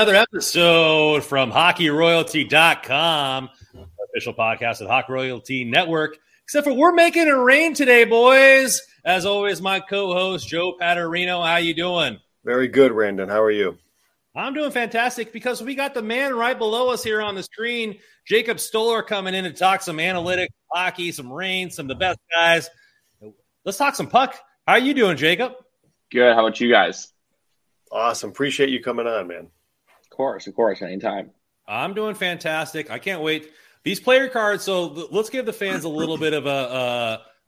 Another episode from hockeyroyalty.com, official podcast of the Hockey Royalty Network. Except for we're making it rain today, boys. As always, my co-host Joe Paterino. How you doing? Very good, Randon. How are you? I'm doing fantastic because we got the man right below us here on the screen, Jacob Stoller, coming in to talk some analytics, hockey, some Reign, some of the best guys. Let's talk some puck. How are you doing, Jacob? Good. How about you guys? Awesome. Appreciate you coming on, man. Course, of course, anytime. I'm doing fantastic. I can't wait. These player cards. So let's give the fans a little bit of a,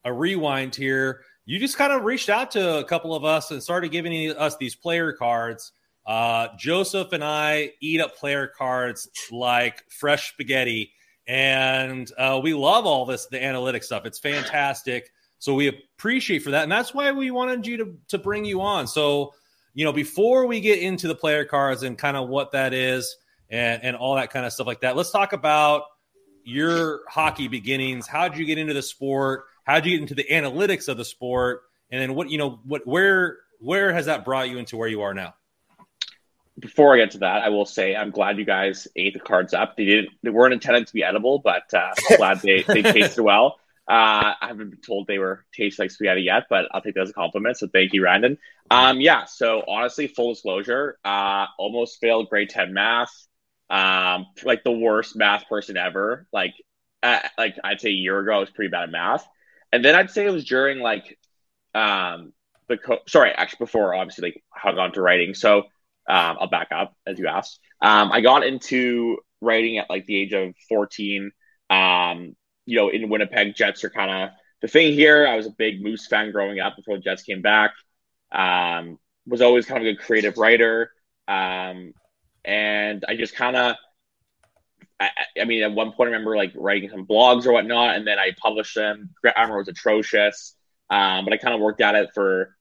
a a rewind here. You just kind of reached out to a couple of us and started giving us these player cards. Uh, Joseph and I eat up player cards like fresh spaghetti, and uh, we love all this the analytics stuff. It's fantastic. So we appreciate for that, and that's why we wanted you to to bring you on. So you know, before we get into the player cards and kind of what that is and, and all that kind of stuff like that, let's talk about your hockey beginnings. How did you get into the sport? How did you get into the analytics of the sport? And then what, you know, what, where, where has that brought you into where you are now? Before I get to that, I will say I'm glad you guys ate the cards up. They didn't, they weren't intended to be edible, but uh, I'm glad they, they tasted well. Uh, I haven't been told they were taste like spaghetti yet, but I'll take that as a compliment. So thank you, Randon. Um, yeah. So honestly, full disclosure, uh, almost failed grade ten math. Um, like the worst math person ever. Like, uh, like I'd say a year ago, I was pretty bad at math, and then I'd say it was during like, um, the co- sorry, actually before obviously like hung on to writing. So um, I'll back up as you asked. Um, I got into writing at like the age of fourteen. Um, you know, in Winnipeg, Jets are kind of the thing here. I was a big Moose fan growing up before the Jets came back. Um, was always kind of a creative writer. Um, and I just kind of, I, I, mean, at one point I remember like writing some blogs or whatnot, and then I published them. Grammar was atrocious, um, but I kind of worked at it for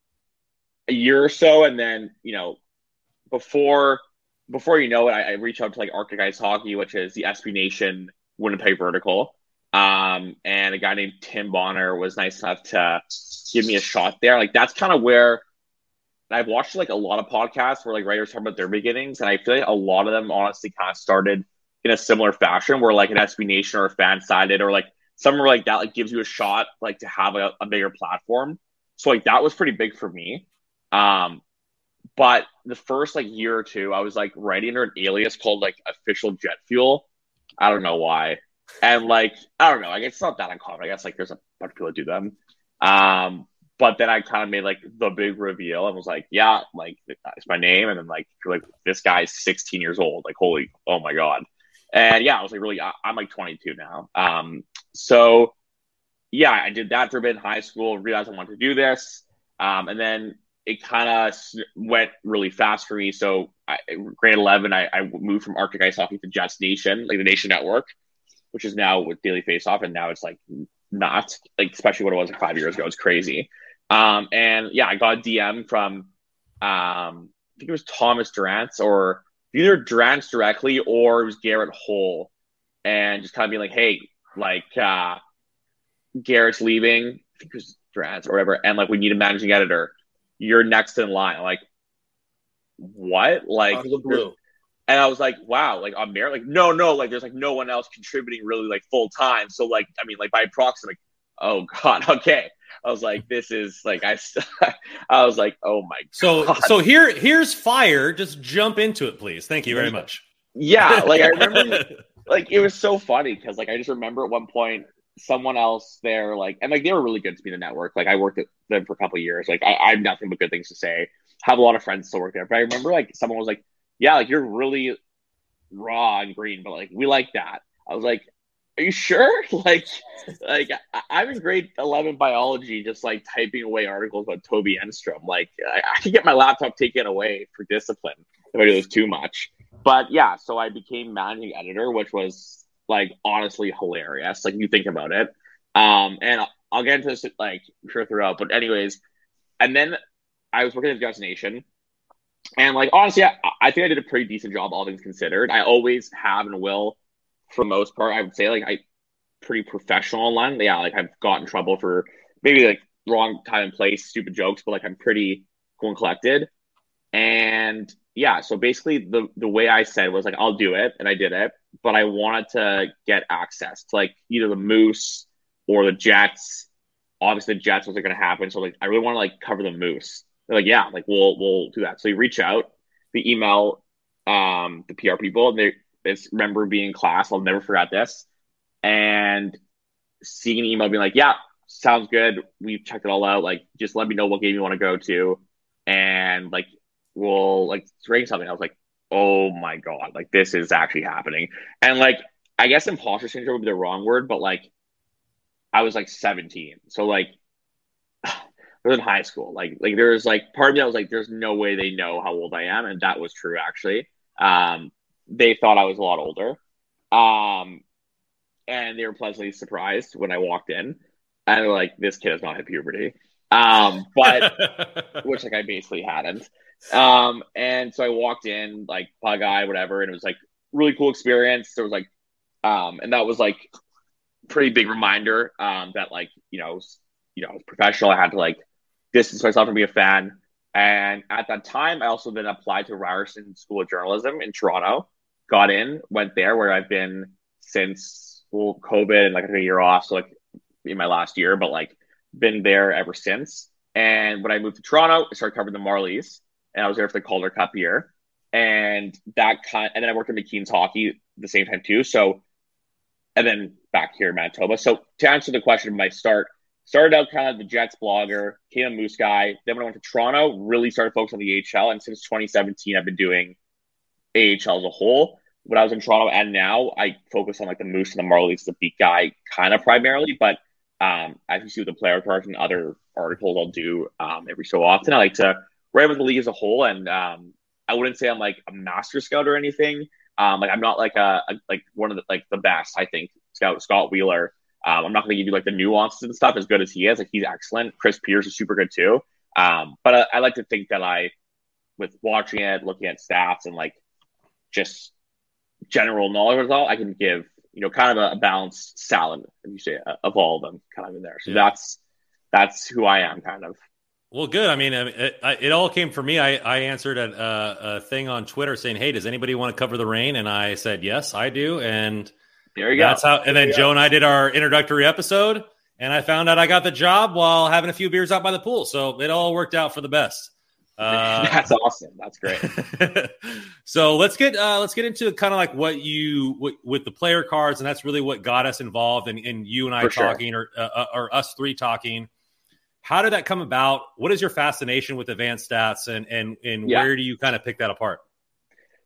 a year or so, and then you know, before before you know it, I, I reached out to like Arctic Ice Hockey, which is the SB Nation Winnipeg vertical. Um, and a guy named Tim Bonner was nice enough to give me a shot there. Like that's kind of where I've watched like a lot of podcasts where like writers talk about their beginnings, and I feel like a lot of them honestly kind of started in a similar fashion, where like an SB Nation or a FanSided or like somewhere like that like gives you a shot like to have a, a bigger platform. So like that was pretty big for me. Um, but the first like year or two, I was like writing under an alias called like Official Jet Fuel. I don't know why. And like I don't know, like it's not that uncommon. I guess like there's a bunch of people that do them. Um, but then I kind of made like the big reveal and was like, yeah, like it's my name, and then like you're like this guy's 16 years old, like holy, oh my god, and yeah, I was like really, I'm like 22 now. Um, so yeah, I did that for a bit in high school, realized I wanted to do this, um, and then it kind of went really fast for me. So I, grade 11, I, I moved from Arctic Ice Hockey to Jets Nation, like the Nation Network, which is now with Daily Faceoff, and now it's like not like especially what it was like five years ago. It's crazy. Um, and yeah, I got a DM from um, I think it was Thomas Drance or either Drance directly or it was Garrett Hull, and just kind of being like, hey, like uh, Garrett's leaving. I think it was Drance or whatever, and like we need a managing editor. You're next in line. Like what? Like. And I was like, wow, like I'm there. Like, no, no, like there's like no one else contributing really like full time. So like, I mean, like by proxy, like, oh god, okay. I was like, this is like I, I was like, oh my. So God. so here here's fire. Just jump into it, please. Thank you very much. Yeah, like I remember, like it was so funny because like I just remember at one point someone else there like and like they were really good to be in the network. Like I worked at them for a couple years. Like I, I have nothing but good things to say. Have a lot of friends still work there, but I remember like someone was like, yeah, like you're really raw and green, but like we like that. I was like, are you sure? Like, like I, am in grade 11 biology, just like typing away articles about Toby Enstrom. Like, I, I can get my laptop taken away for discipline if I do this too much. But yeah, so I became managing editor, which was like honestly hilarious. Like, you think about it. Um, and I'll, get into this like sure throughout. But anyways, and then I was working at Jets Nation. And like honestly, I, I think I did a pretty decent job, all things considered. I always have and will for most part, I would say like I pretty professional online. Yeah, like I've got in trouble for maybe like wrong time and place, stupid jokes, but like I'm pretty cool and collected. And yeah, so basically the the way I said was like I'll do it, and I did it, but I wanted to get access to like either the Moose or the Jets. Obviously, the Jets wasn't going to happen, so like I really want to like cover the Moose. They're like, yeah, like we'll we'll do that. So you reach out, the email um the PR people, and they this remember being in class. I'll never forget this. And seeing an email being like, yeah, sounds good. We've checked it all out. Like, just let me know what game you want to go to. And like, we'll like rank something. I was like, oh my God, like this is actually happening. And like, I guess imposter syndrome would be the wrong word, but like, I was like 17. So like, I was in high school. Like, like there was like part of me I was like, there's no way they know how old I am, and that was true actually. Um, they thought I was a lot older. Um, and they were pleasantly surprised when I walked in. And they're like, this kid has not hit puberty. Um, but which like I basically hadn't. Um, and so I walked in, like pug eye, whatever, and it was like really cool experience. There was like, um, and that was like pretty big reminder um, that like you know, you know, I was professional. I had to like distance myself from being a fan. And at that time, I also then applied to Ryerson School of Journalism in Toronto got in, went there where I've been since well, COVID and like a year off. So like in my last year, but like been there ever since. And when I moved to Toronto, I started covering the Marlies and I was there for the Calder Cup year. And that kind, and then I worked in McKeen's hockey the same time too. So, and then back here in Manitoba. So to answer the question, my start started out kind of the Jets blogger, came a Moose guy. Then when I went to Toronto, really started focusing on the AHL. And since 2017, I've been doing AHL as a whole when I was in Toronto and now I focus on like the Moose and the Marlies, the beat guy kind of primarily. But um, as you see with the player cards and other articles I'll do um, every so often, I like to write about the league as a whole. And um, I wouldn't say I'm like a master scout or anything. Um, like I'm not like a, a, like one of the like the best. I think Scout Scott Wheeler. Um, I'm not going to give you like the nuances and stuff as good as he is. Like he's excellent. Chris Pierce is super good too. Um, but I, I like to think that I, with watching it, looking at stats, and like just general knowledge of all, I can give you know kind of a, a balanced salad, if you say, uh, of all of them, kind of in there. So yeah. that's that's who I am, kind of. Well, good. I mean, it, it all came from me. I, I answered a, a, thing on Twitter saying, "Hey, does anybody want to cover the Reign?" And I said, "Yes, I do." And there you that's go. how. And then Joe go. and I did our introductory episode, and I found out I got the job while having a few beers out by the pool. So it all worked out for the best. Uh, That's awesome. That's great. so let's get uh, let's get into kind of like what you with, with the player cards, and that's really what got us involved, and, and you and I For sure. talking, or uh, or us three talking. How did that come about? What is your fascination with advanced stats, and and and Yeah. where do you kind of pick that apart?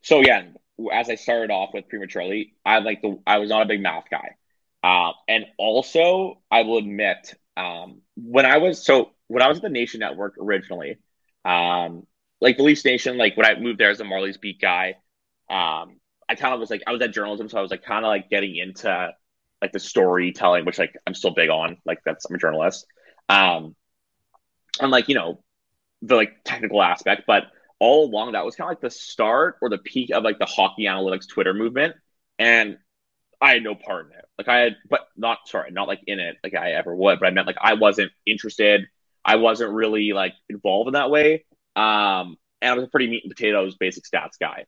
So yeah, as I started off with prematurely, I like the I was not a big math guy, uh, and also I will admit um, when I was so when I was at the Nation Network originally, um, like the Leafs Nation, like when I moved there as a Marlies beat guy, um, I kind of was like I was at journalism, so I was like kind of like getting into like the storytelling, which like I'm still big on. Like that's I'm a journalist, um, and like you know the like technical aspect, but all along that was kind of like the start or the peak of like the hockey analytics Twitter movement, and I had no part in it. Like I had, but not sorry, not like in it, like I ever would. But I meant like I wasn't interested. I wasn't really like involved in that way. Um, and I was a pretty meat and potatoes basic stats guy.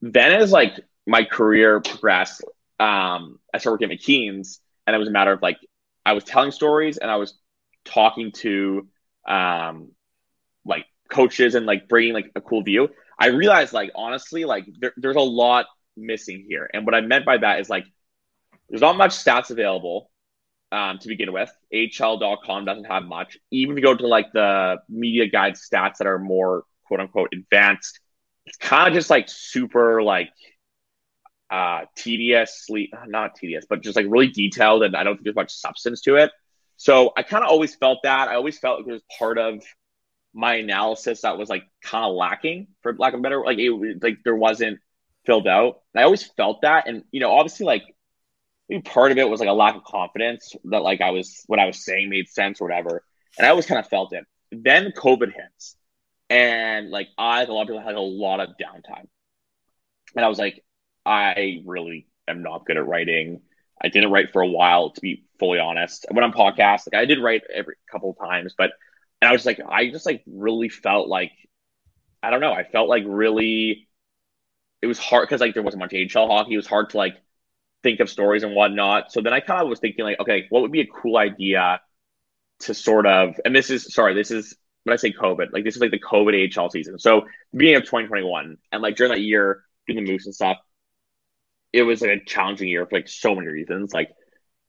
Then as like my career progressed, um, I started working at McKeen's, and it was a matter of like I was telling stories and I was talking to um, coaches and like bringing like a cool view. I realized like honestly, like there, there's a lot missing here, and what I meant by that is like there's not much stats available um, to begin with. HL.com doesn't have much. Even if you go to like the media guide stats that are more quote unquote advanced, it's kind of just like super like uh tediously not tedious, but just like really detailed and I don't think there's much substance to it. So I kind of always felt that. I always felt like it was part of my analysis that was like kind of lacking for lack of better like it like there wasn't filled out. I always felt that and you know obviously like part of it was like a lack of confidence that like I was what I was saying made sense or whatever. And I always kind of felt it. Then COVID hits. And like I, a lot of people had a lot of downtime. And I was like, I really am not good at writing. I didn't write for a while, to be fully honest. When I'm podcast, like I did write every couple times, but and I was like, I just like really felt like I don't know, I felt like really it was hard because like there wasn't much AHL hockey. It was hard to like think of stories and whatnot. So then I kind of was thinking like, okay, what would be a cool idea to sort of and this is sorry, this is when I say COVID, like this is like the COVID AHL season. So beginning of 2021. And like during that year, doing the moves and stuff, it was like a challenging year for like so many reasons. Like,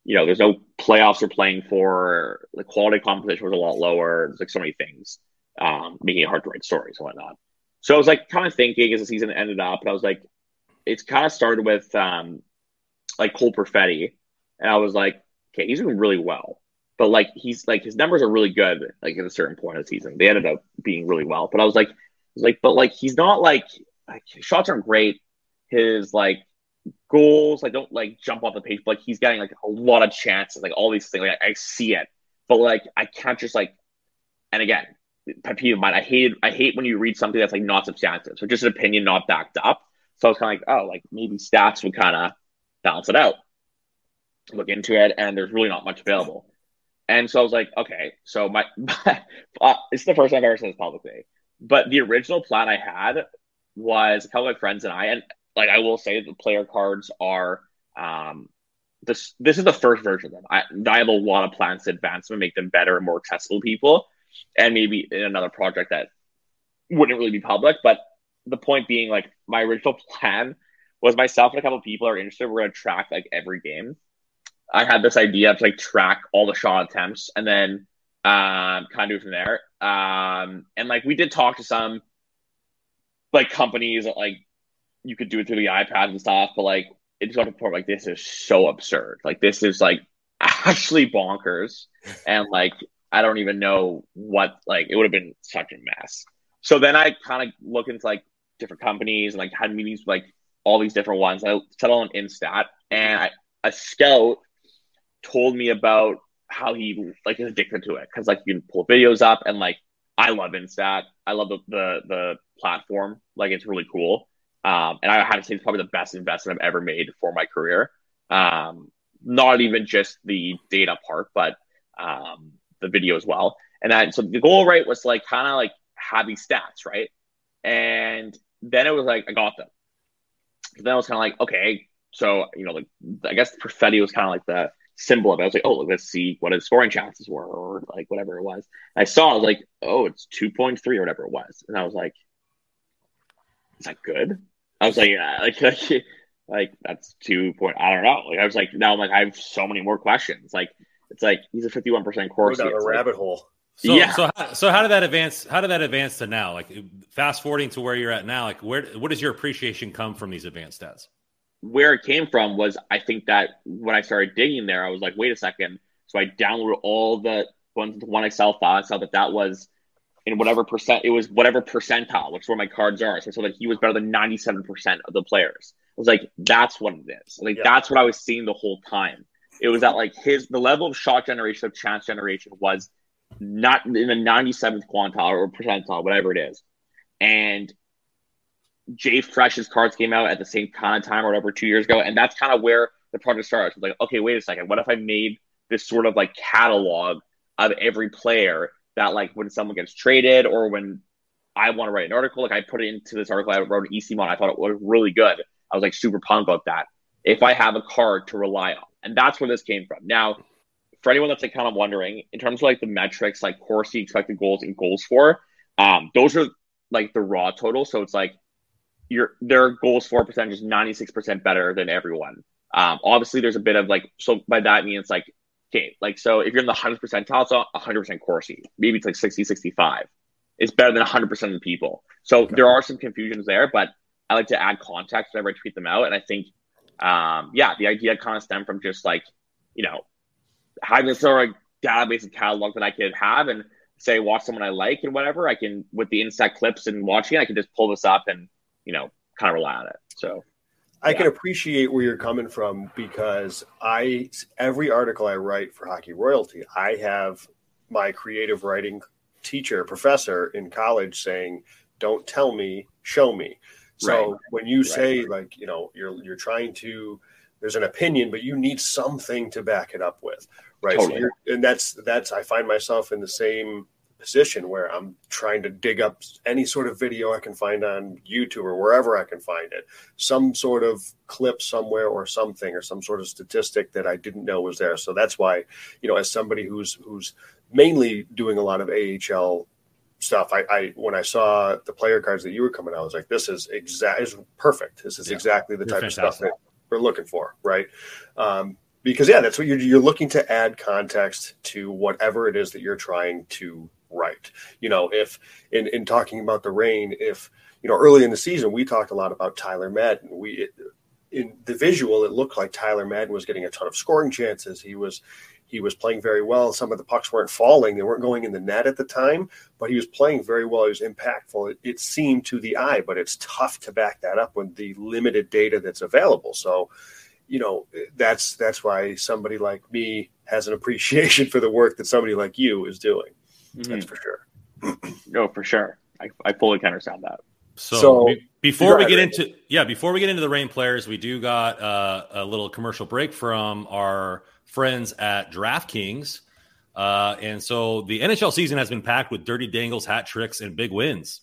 you know, there's no playoffs you're playing for, the quality competition was a lot lower. There's like so many things, um, making it hard to write stories and whatnot. So I was like kind of thinking as the season ended up, and I was like, it's kind of started with um like Cole Perfetti, and I was like, okay, he's doing really well. But like he's like his numbers are really good, like at a certain point of the season. They ended up being really well. But I was like, I was like, but like he's not like like shots aren't great. His like goals I don't like jump off the page, but like he's getting like a lot of chances, like all these things. Like I, I see it, but like I can't just like. And again, pet peeve of mine. I hate I hate when you read something that's like not substantive, so just an opinion not backed up. So I was kind of like, oh, like maybe stats would kind of balance it out. Look into it, and there's really not much available. And so I was like, okay, so my, uh, it's the first time I've ever said this publicly, but the original plan I had was a couple of my friends and I, and like I will say, the player cards are um, this. This is the first version of them. I, I have a lot of plans to advance them and make them better and more accessible to people, and maybe in another project that wouldn't really be public. But the point being, like my original plan was myself and a couple people are interested. We're gonna track like every game. I had this idea to like track all the shot attempts and then um kind of from there. Um and like we did talk to some like companies like you could do it through the iPad and stuff, but like it just got to point like this is so absurd. Like this is like actually bonkers. And like I don't even know what like it would have been such a mess. So then I kind of look into like different companies and like had meetings with like all these different ones. I settled on Instat and I, a scout told me about how he like is addicted to it because like you can pull videos up and like I love Instat. I love the the, the platform. Like it's really cool. Um, and I had to say it's probably the best investment I've ever made for my career. Um, not even just the data part, but um, the video as well. And then so the goal right was like kind of like have these stats right, and then it was like I got them. So then I was kind of like okay, so you know like I guess Perfetti was kind of like the symbol of it. I was like, oh, let's see what his scoring chances were, or like whatever it was. And I saw, I was like, oh, it's two point three or whatever it was, and I was like, is that good? I was like, yeah, like, like, like that's two point. I don't know. Like I was like, now I'm like, I have so many more questions. Like it's like he's a fifty one percent Corsi. Go down a rabbit hole. So, Yeah. so so how did that advance? How did that advance to now? Like fast forwarding to where you're at now. Like where what does your appreciation come from these advanced stats? where it came from was I think that when I started digging there, I was like, wait a second. So I downloaded all the ones into one Excel file. I saw that that was in whatever percent, it was whatever percentile, which is where my cards are. So I saw that he was better than 97% of the players. I was like, that's what it is. Like, Yeah. that's what I was seeing the whole time. It was that like his, the level of shot generation, of chance generation was not in the 97th quantile or percentile, whatever it is. And JFresh's cards came out at the same kind of time or whatever two years ago, and that's kind of where the project started. Like, okay, wait a second, what if I made this sort of like catalog of every player that like when someone gets traded or when I want to write an article, like I put it into this article I wrote an EC mod, I thought it was really good. I was like super pumped about that. If I have a card to rely on, and that's where this came from. Now, for anyone that's like kind of wondering, in terms of like the metrics, like Corsi expected goals and goals for, um, those are like the raw total. So it's like your their goals for percentage is 96% better than everyone. Um, obviously there's a bit of like so by that means like okay, like so if you're in the 100 percentile, it's not 100% Corsi. Maybe it's like 60, 65. It's better than 100% of the people. So there are some confusions there, but I like to add context whenever I tweet them out. And I think, um, yeah, the idea kind of stemmed from just like, you know, having this sort of database and catalog that I could have and say, watch someone I like and whatever. I can, with the instat clips and watching, I can just pull this up and, you know, kind of rely on it. So, I can appreciate where you're coming from because I every article I write for Hockey Royalty, I have my creative writing teacher, professor in college saying, "Don't tell me, show me." So Right. when you Right. say like, you know, you're you're trying to there's an opinion, but you need something to back it up with, right? So Totally. you're, and that's that's I find myself in the same position where I'm trying to dig up any sort of video I can find on YouTube or wherever I can find it some sort of clip somewhere or something or some sort of statistic that I didn't know was there. So that's why, you know, as somebody who's who's mainly doing a lot of AHL stuff, I, I when I saw the player cards that you were coming out, I was like, this is exact is perfect. This is Yeah. exactly the You're type of stuff that we're looking for, right? Um, because yeah, that's what you're you're looking to add context to whatever it is that you're trying to write. You know, if in in talking about the Reign, if you know early in the season we talked a lot about Tyler Madden. We it, in the visual, it looked like Tyler Madden was getting a ton of scoring chances. He was he was playing very well. Some of the pucks weren't falling; they weren't going in the net at the time, but he was playing very well. He was impactful. It, it seemed to the eye, but it's tough to back that up with the limited data that's available. So, you know, that's that's why somebody like me has an appreciation for the work that somebody like you is doing. That's for sure. no, for sure. I, I fully can understand that. So, So- be- before we get Randy. into yeah, before we get into the Reign players, we do got uh, a little commercial break from our friends at DraftKings. Uh, and so the NHL season has been packed with dirty dangles, hat tricks, and big wins.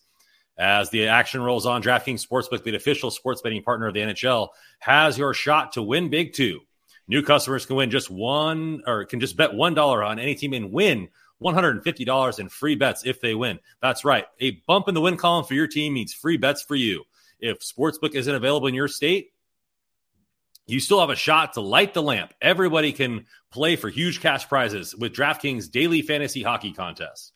As the action rolls on, DraftKings Sportsbook, the official sports betting partner of the NHL, has your shot to win big too. New customers can win just one or can just bet $1 on any team and win $150 in free bets if they win. That's right. A bump in the win column for your team means free bets for you. If Sportsbook isn't available in your state, you still have a shot to light the lamp. Everybody can play for huge cash prizes with DraftKings daily fantasy hockey contests.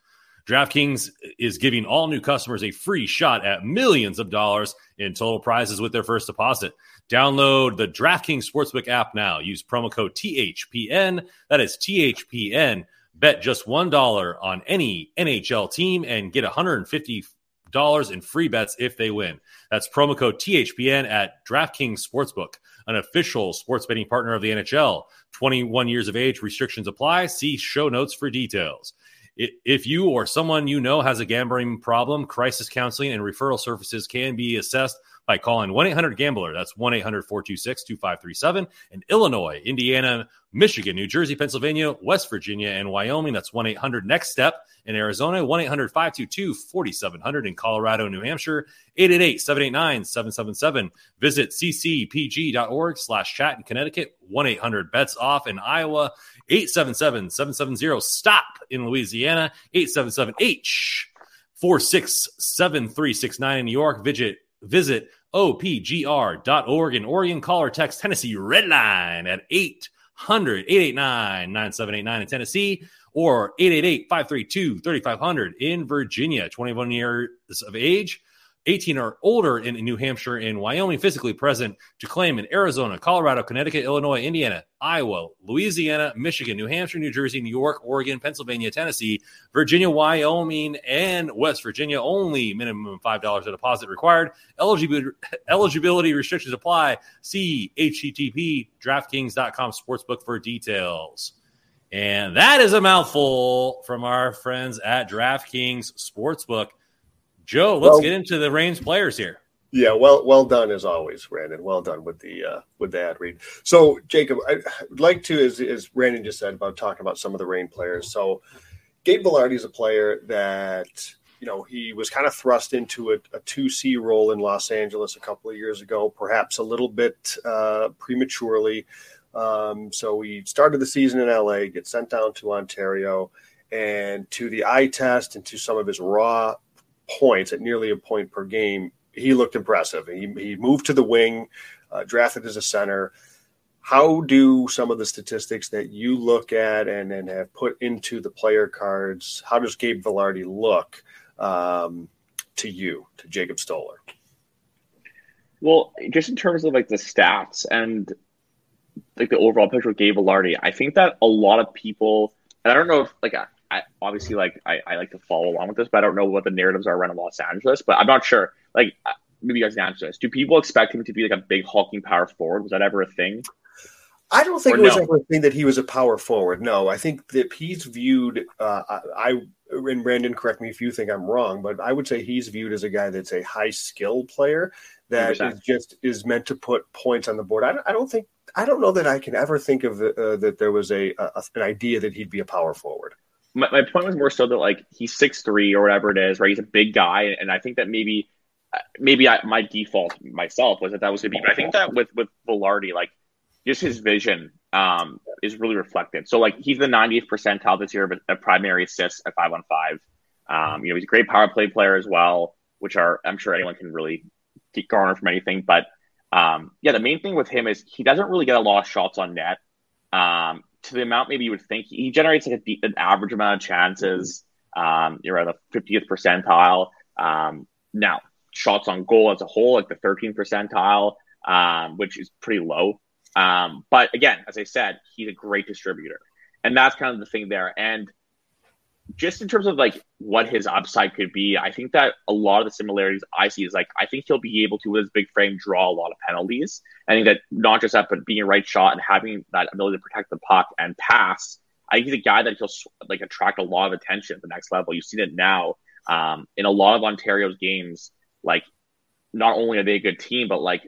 DraftKings is giving all new customers a free shot at millions of dollars in total prizes with their first deposit. Download the DraftKings Sportsbook app now. Use promo code THPN. That is THPN. Bet just $1 on any NHL team and get $150 in free bets if they win. That's promo code THPN at DraftKings Sportsbook, an official sports betting partner of the NHL. 21 years of age, restrictions apply. See show notes for details. If you or someone you know has a gambling problem, crisis counseling and referral services can be assessed by calling 1 800 Gambler. That's 1 800 426 2537. In Illinois, Indiana, Michigan, New Jersey, Pennsylvania, West Virginia, and Wyoming. That's 1 800 Next Step. In Arizona, 1 800 522 4700. In Colorado, New Hampshire, 888 789 777. Visit ccpg.org slash chat in Connecticut, 1 800 bets off in Iowa, 877 770 stop in Louisiana, 877 H 467369 in New York. Visit, visit opgr.org in Oregon. Call or text Tennessee Redline at 800 889 9789 in Tennessee or 888 532 3500 in Virginia. 21 years of age 18 or older in New Hampshire and Wyoming, physically present to claim in Arizona, Colorado, Connecticut, Illinois, Indiana, Iowa, Louisiana, Michigan, New Hampshire, New Jersey, New York, Oregon, Pennsylvania, Tennessee, Virginia, Wyoming, and West Virginia. Only minimum $5 a deposit required. Eligibility, eligibility restrictions apply. See http DraftKings.com sportsbook for details. And that is a mouthful from our friends at DraftKings Sportsbook. Joe, let's well, get into the Reigns players here. Yeah, well, well done as always, Brandon. Well done with the uh, with the ad read. So, Jacob, I would like to, as, as Brandon just said, about talking about some of the Reign players. So, Gabe Vilardi is a player that you know he was kind of thrust into a two C role in Los Angeles a couple of years ago, perhaps a little bit uh, prematurely. Um, so he started the season in LA, gets sent down to Ontario, and to the eye test and to some of his raw points at nearly a point per game, he looked impressive. He, he moved to the wing, uh, drafted as a center. How do some of the statistics that you look at and, and have put into the player cards, how does Gabe Vilardi look um, to you, to Jacob Stoller? Well, just in terms of like the stats and like the overall picture of Gabe Vilardi, I think that a lot of people, and I don't know if like I obviously like I, I like to follow along with this, but I don't know what the narratives are around Los Angeles. But I'm not sure. Like uh, maybe you guys can answer this. Do people expect him to be like a big hulking power forward? Was that ever a thing? I don't think or it was no? ever a thing that he was a power forward. No, I think that he's viewed. Uh, I, I and Brandon, correct me if you think I'm wrong, but I would say he's viewed as a guy that's a high skill player that 100%. is just is meant to put points on the board. I, I don't think I don't know that I can ever think of uh, that there was a, a, an idea that he'd be a power forward my, my point was more so that like he's six three or whatever it is, right? He's a big guy, and I think that maybe maybe I, my default myself was that that was to be. But I think that with with Vilardi, like just his vision um, is really reflected. So like he's the 90th percentile this year of, primary assists at five on five. Um, you know, he's a great power play player as well, which are I'm sure anyone can really garner from anything. But um, yeah, the main thing with him is he doesn't really get a lot of shots on net. Um, to the amount maybe you would think. He generates like a, an average amount of chances. Um, you're at the 50th percentile. Um, now, shots on goal as a whole, like the 13th percentile, um, which is pretty low. Um, but again, as I said, he's a great distributor. And that's kind of the thing there. And just in terms of like what his upside could be, I think that a lot of the similarities I see is like I think he'll be able to with his big frame draw a lot of penalties. I think that not just that, but being a right shot and having that ability to protect the puck and pass. I think he's a guy that he'll like attract a lot of attention at the next level. You've seen it now um, in a lot of Ontario's games. Like, not only are they a good team, but like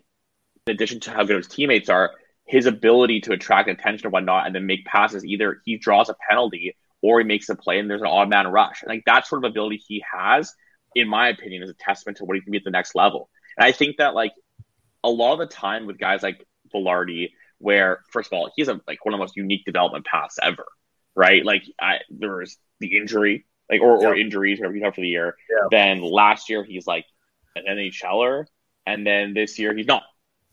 in addition to how good his teammates are, his ability to attract attention and whatnot, and then make passes. Either he draws a penalty or he makes a play and there's an odd man rush. And like that sort of ability he has, in my opinion, is a testament to what he can be at the next level. And I think that like a lot of the time with guys like Vilardi, where first of all, he's a like one of the most unique development paths ever. Right? Like I there was the injury, like or, yeah. or injuries, whatever you have for the year. Yeah. Then last year he's like an NHLer, and then this year he's not.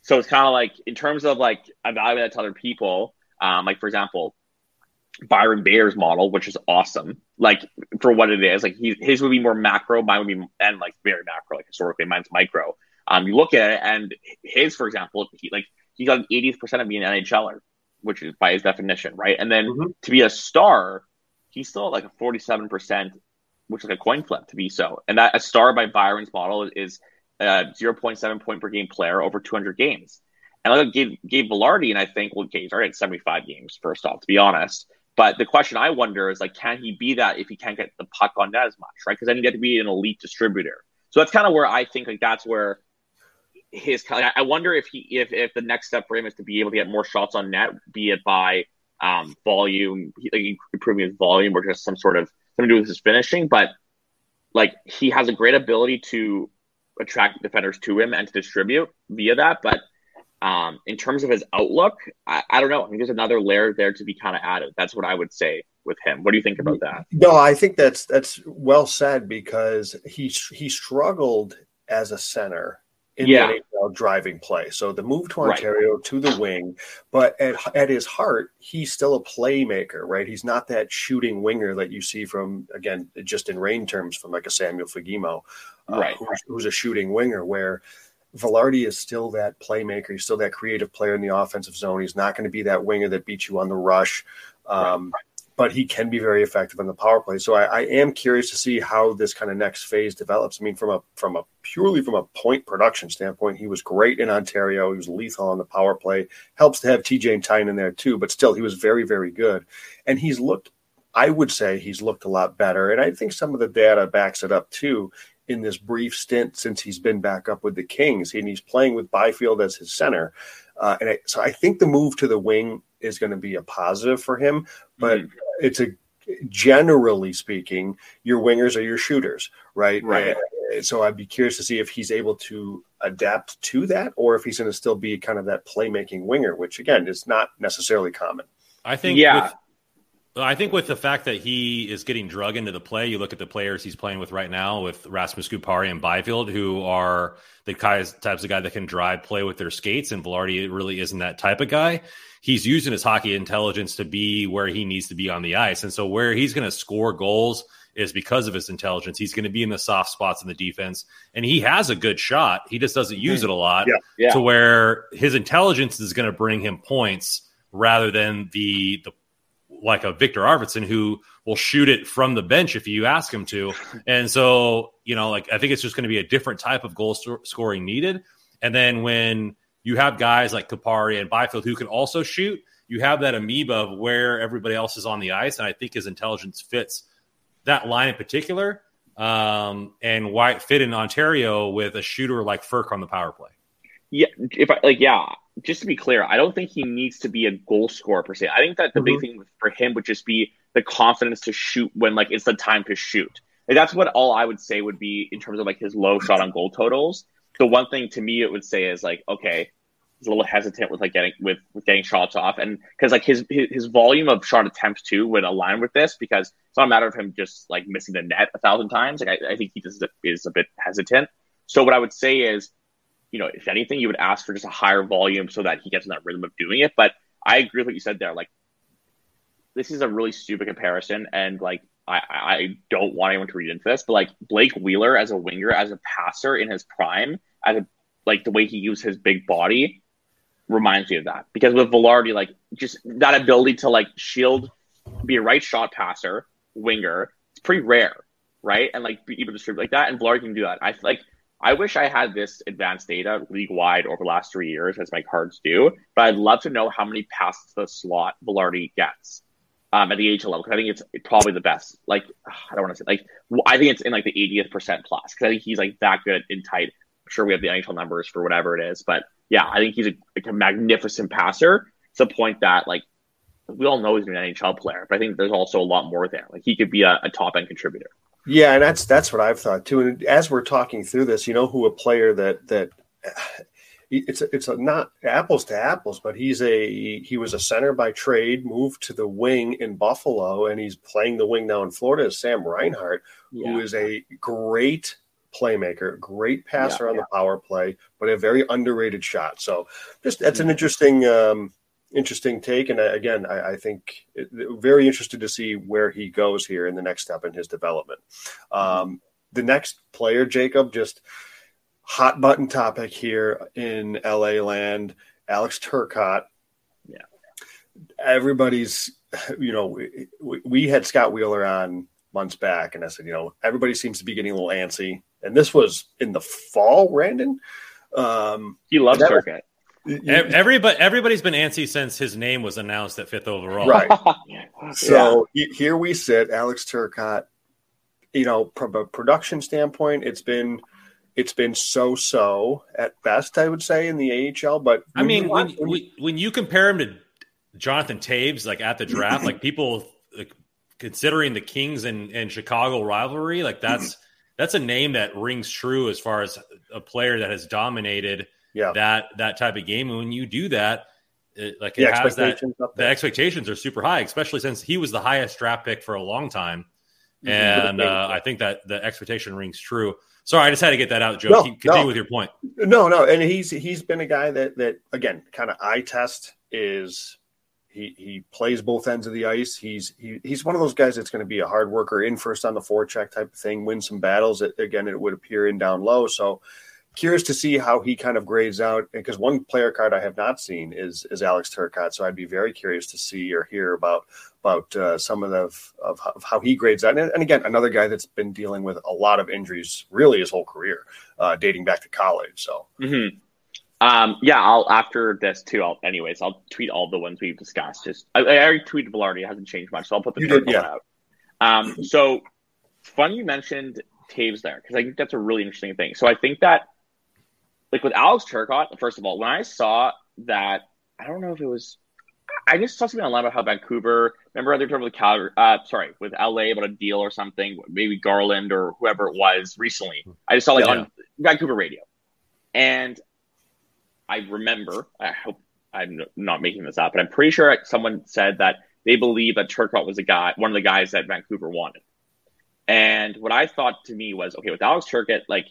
So it's kind of like in terms of like evaluating that to other people, um, like for example, Byron Bader's model, which is awesome. Like for what it is, like he, his would be more macro, mine would be and like very macro, like historically, mine's micro. Um, you look at it, and his, for example, he like he got an 80th percent of being an NHLer, which is by his definition, right? And then mm-hmm. to be a star, he's still like a 47 percent, which is like a coin flip to be so. And that a star by Byron's model is a 0.7 point per game player over 200 games. And like Gabe, Gabe Vilardi, and I think, well, okay, he's already at 75 games, first off, to be honest. But the question I wonder is like, can he be that if he can't get the puck on net as much, right? Because then you get to be an elite distributor. So that's kind of where I think like that's where his. I wonder if he if if the next step for him is to be able to get more shots on net, be it by um, volume, like improving his volume, or just some sort of something to do with his finishing. But like he has a great ability to attract defenders to him and to distribute via that. But um, in terms of his outlook, I, I don't know. I think there's another layer there to be kind of added. That's what I would say with him. What do you think about that? No, I think that's that's well said because he he struggled as a center in yeah. the NHL driving play. So the move to Ontario right. to the wing, but at, at his heart, he's still a playmaker, right? He's not that shooting winger that you see from again, just in Reign terms, from like a Samuel Fagemo, uh, right? Who's, who's a shooting winger where. Vilardi is still that playmaker. He's still that creative player in the offensive zone. He's not going to be that winger that beats you on the rush. Um, right but he can be very effective on the power play. So I, I, am curious to see how this kind of next phase develops. I mean, from a from a purely from a point production standpoint, he was great in Ontario. He was lethal on the power play. Helps to have TJ Tynan in there too, but still, he was very very good. And he's looked, I would say, he's looked a lot better. And I think some of the data backs it up too. In this brief stint since he's been back up with the Kings, and he's playing with Byfield as his center. Uh, and I, so I think the move to the wing is going to be a positive for him. But mm-hmm it's a generally speaking, your wingers are your shooters, right? Right. And so I'd be curious to see if he's able to adapt to that, or if he's going to still be kind of that playmaking winger, which again is not necessarily common. I think. Yeah. With, I think with the fact that he is getting drug into the play, you look at the players he's playing with right now with Rasmus Kupari and Byfield, who are the types of guy that can drive play with their skates, and Vilardi really isn't that type of guy he's using his hockey intelligence to be where he needs to be on the ice. And so where he's going to score goals is because of his intelligence. He's going to be in the soft spots in the defense, and he has a good shot. He just doesn't use it a lot. Yeah, yeah. To where his intelligence is going to bring him points rather than the the like a Viktor Arvidsson who will shoot it from the bench if you ask him to. And so, you know, like I think it's just going to be a different type of goal st- scoring needed. And then when you have guys like Kupari and Byfield who can also shoot. You have that amoeba of where everybody else is on the ice, and I think his intelligence fits that line in particular. Um, and why it fit in Ontario with a shooter like Frk on the power play. Yeah, if I like, yeah, just to be clear, I don't think he needs to be a goal scorer per se. I think that the mm-hmm. big thing for him would just be the confidence to shoot when like it's the time to shoot. Like, that's what all I would say would be in terms of like his low shot on goal totals the one thing to me it would say is like, okay, he's a little hesitant with like getting with, with getting shots off, and because like his, his, his volume of shot attempts too would align with this because it's not a matter of him just like missing the net a thousand times. Like I, I think he just is a bit hesitant. So what I would say is, you know, if anything, you would ask for just a higher volume so that he gets in that rhythm of doing it. But I agree with what you said there. Like, this is a really stupid comparison, and like I, I don't want anyone to read into this, but like Blake Wheeler as a winger, as a passer in his prime, as a, like the way he used his big body reminds me of that. Because with Vilardi, like just that ability to like shield, be a right shot passer, winger, it's pretty rare, right? And like be able to distribute like that, and Vilardi can do that. I like. I wish I had this advanced data league wide over the last three years, as my cards do. But I'd love to know how many passes the slot Vilardi gets um, at the AHL level because I think it's probably the best. Like I don't want to say like I think it's in like the 80th percent plus because I think he's like that good in tight. I'm sure we have the NHL numbers for whatever it is, but yeah, I think he's a, like a magnificent passer to the point that like we all know he's an NHL player, but I think there's also a lot more there. Like he could be a, a top end contributor. Yeah, and that's that's what I've thought too. And as we're talking through this, you know who a player that that it's a, it's a, not apples to apples, but he's a he was a center by trade, moved to the wing in Buffalo, and he's playing the wing now in Florida. Is Sam Reinhart, yeah. who is a great playmaker, great passer yeah, on yeah. the power play, but a very underrated shot. So just that's an interesting um, interesting take, and again, I, I think it, very interested to see where he goes here in the next step in his development. Um, the next player, Jacob, just hot button topic here in LA land. Alex Turcotte. Yeah. Everybody's, you know, we, we, had Scott Wheeler on months back, and I said, you know, everybody seems to be getting a little antsy. And this was in the fall, Brandon. Um, he loves Turcotte. Everybody, everybody's been antsy since his name was announced at fifth overall. Right. so yeah. here we sit, Alex Turcotte. You know, from a production standpoint, it's been it's been so so at best, I would say, in the AHL. But I mean, when, when, when you compare him to Jonathan Toews, like at the draft, like people like, considering the Kings and, and Chicago rivalry, like that's that's a name that rings true as far as a player that has dominated yeah. that that type of game. And when you do that, it, like it has that the expectations are super high, especially since he was the highest draft pick for a long time. Mm-hmm. And uh, I think that the expectation rings true. Sorry, I just had to get that out, Joe. No, Keep, continue no. with your point. No, no, and he's he's been a guy that that again kind of eye test is he he plays both ends of the ice. He's he, he's one of those guys that's going to be a hard worker, in first on the forecheck type of thing, win some battles. It, again, it would appear in down low. So curious to see how he kind of grades out because one player card I have not seen is is Alex Turcotte. So I'd be very curious to see or hear about about uh, some of the of, of, how he grades out. And, and, again, another guy that's been dealing with a lot of injuries really his whole career, uh, dating back to college. So. Mm-hmm. Um, yeah, I'll after this too. I'll anyways, I'll tweet all the ones we've discussed. Just I, I already tweeted Vilardi. It hasn't changed much, so I'll put the third yeah. out. Um, so fun you mentioned Toews there because I think that's a really interesting thing. So I think that like with Alex Turcotte, first of all, when I saw that, I don't know if it was, I just saw something online about how Vancouver. Remember they were talking with Calgary, uh, sorry, with LA about a deal or something, maybe Garland or whoever it was recently. I just saw like yeah. on Vancouver radio, and I remember, I hope I'm not making this up, but I'm pretty sure someone said that they believe that Turcotte was a guy, one of the guys that Vancouver wanted. And what I thought to me was, okay, with Alex Turcotte, like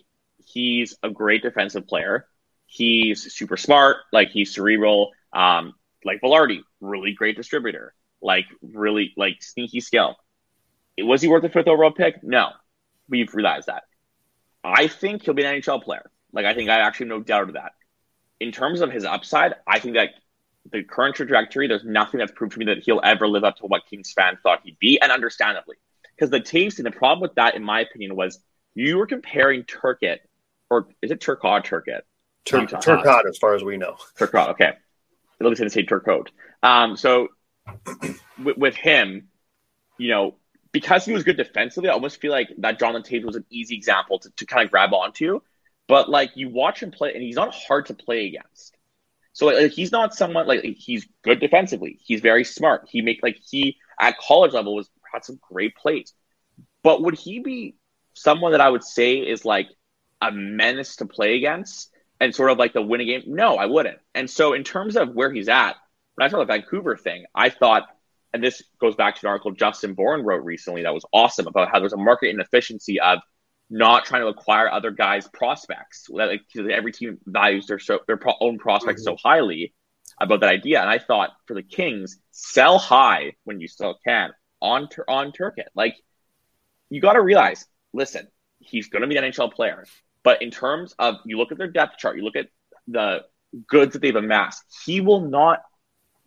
he's a great defensive player. He's super smart, like he's cerebral, um, like Vilardi, really great distributor, like really like sneaky skill. Was he worth the fifth overall pick? No, we've realized that. I think he'll be an NHL player. Like I think I actually no doubt of that in terms of his upside, I think that the current trajectory, there's nothing that's proved to me that he'll ever live up to what Kings fans thought he'd be, and understandably. Because the taste and the problem with that, in my opinion, was you were comparing Turcotte, or is it Turcotte Turcotte? Tur- Turcotte, as far as we know. Turcotte, okay. At least I didn't say Turcotte. Um, so with, with, him, you know, because he was good defensively, I almost feel like that Jonathan Toews was an easy example to, to kind of grab onto but like you watch him play, and he's not hard to play against. So like, he's not someone like he's good defensively. He's very smart. He make like he at college level was had some great plays. But would he be someone that I would say is like a menace to play against and sort of like the winning game? No, I wouldn't. And so in terms of where he's at, when I saw the Vancouver thing, I thought, and this goes back to an article Justin Bourne wrote recently that was awesome about how there's a market inefficiency of not trying to acquire other guys' prospects. Like, every team values their so, their own prospects mm-hmm. so highly about that idea. And I thought for the Kings, sell high when you still can on on Turcotte. Like you got to realize, listen, he's going to be an NHL player, but in terms of you look at their depth chart, you look at the goods that they've amassed, he will not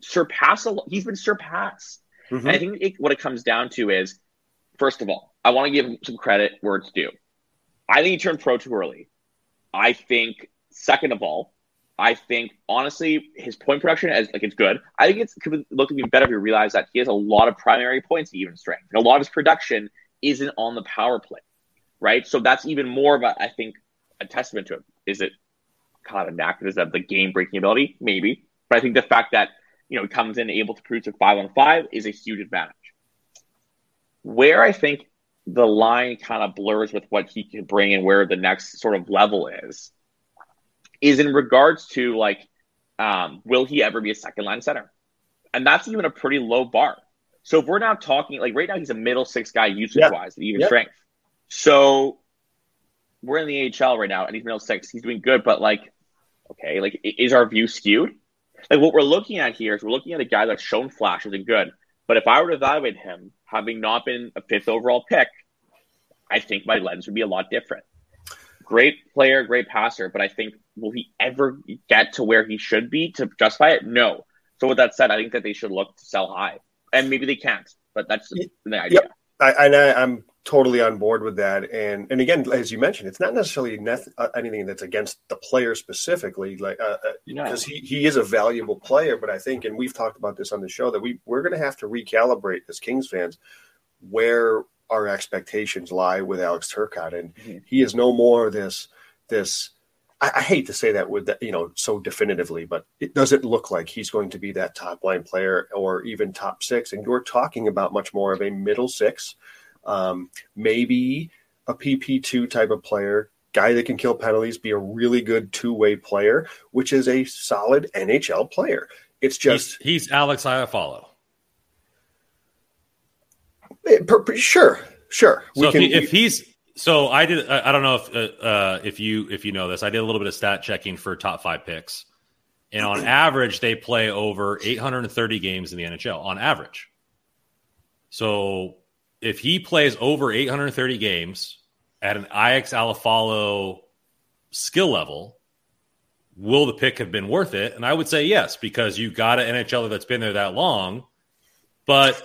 surpass. A, lot. he's been surpassed. Mm-hmm. And I think it, what it comes down to is, first of all, I want to give him some credit where it's due. I think he turned pro too early. I think, second of all, I think honestly his point production is like it's good. I think it's could look even better if you realize that he has a lot of primary points even strength, and a lot of his production isn't on the power play, right? So that's even more of a I think a testament to him. Is it kind of knack is that the game breaking ability? Maybe, but I think the fact that you know he comes in able to produce a five on five is a huge advantage. Where I think the line kind of blurs with what he can bring and where the next sort of level is is in regards to like um, will he ever be a second line center and that's even a pretty low bar so if we're now talking like right now he's a middle six guy usage wise even strength so we're in the AHL right now and he's middle six he's doing good but like okay like is our view skewed like what we're looking at here is we're looking at a guy that's shown flashes and good but if I were to evaluate him, having not been a fifth overall pick, I think my lens would be a lot different. Great player, great passer, but I think will he ever get to where he should be to justify it? No. So with that said, I think that they should look to sell high, and maybe they can't, but that's the idea. Yep. I, I, I'm totally on board with that. And and again, as you mentioned, it's not necessarily uh, anything that's against the player specifically, like because uh, uh he, he is a valuable player. But I think, and we've talked about this on the show, that we we're going to have to recalibrate as Kings fans where our expectations lie with Alex Turcotte, and mm-hmm. he is no more this this. I, I hate to say that with that, you know, so definitively, but it doesn't look like he's going to be that top line player or even top six. And you're talking about much more of a middle six, um, maybe a PP2 type of player, guy that can kill penalties, be a really good two way player, which is a solid NHL player. It's just he's, he's Alex Iafallo. It, sure, sure. So if, can, he, if, he's so, I did. I don't know if uh, uh, if you if you know this. I did a little bit of stat checking for top five picks, and on average, they play over 830 games in the NHL on average. So, if he plays over 830 games at an Alex Iafallo skill level, will the pick have been worth it? And I would say yes, because you got an NHLer that's been there that long, but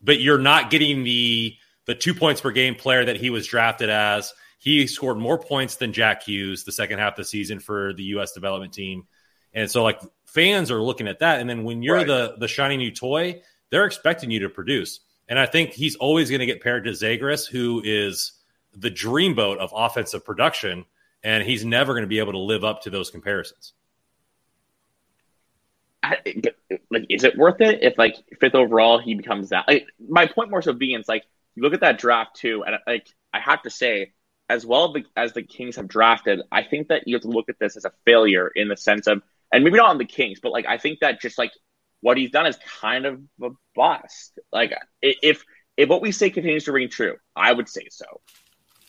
but you're not getting the the two points per game player that he was drafted as. He scored more points than Jack Hughes the second half of the season for the U.S. development team, and so like fans are looking at that. And then when you're right. the the shiny new toy, they're expecting you to produce. And I think he's always going to get paired to Zegras, who is the dreamboat of offensive production, and he's never going to be able to live up to those comparisons. like, is it worth it if like fifth overall he becomes that? Like, my point more so being, it's like you look at that draft too, and like I have to say, as well as the Kings have drafted, I think that you have to look at this as a failure in the sense of, and maybe not on the Kings, but like I think that just like what he's done is kind of a bust. Like if if what we say continues to ring true, I would say so.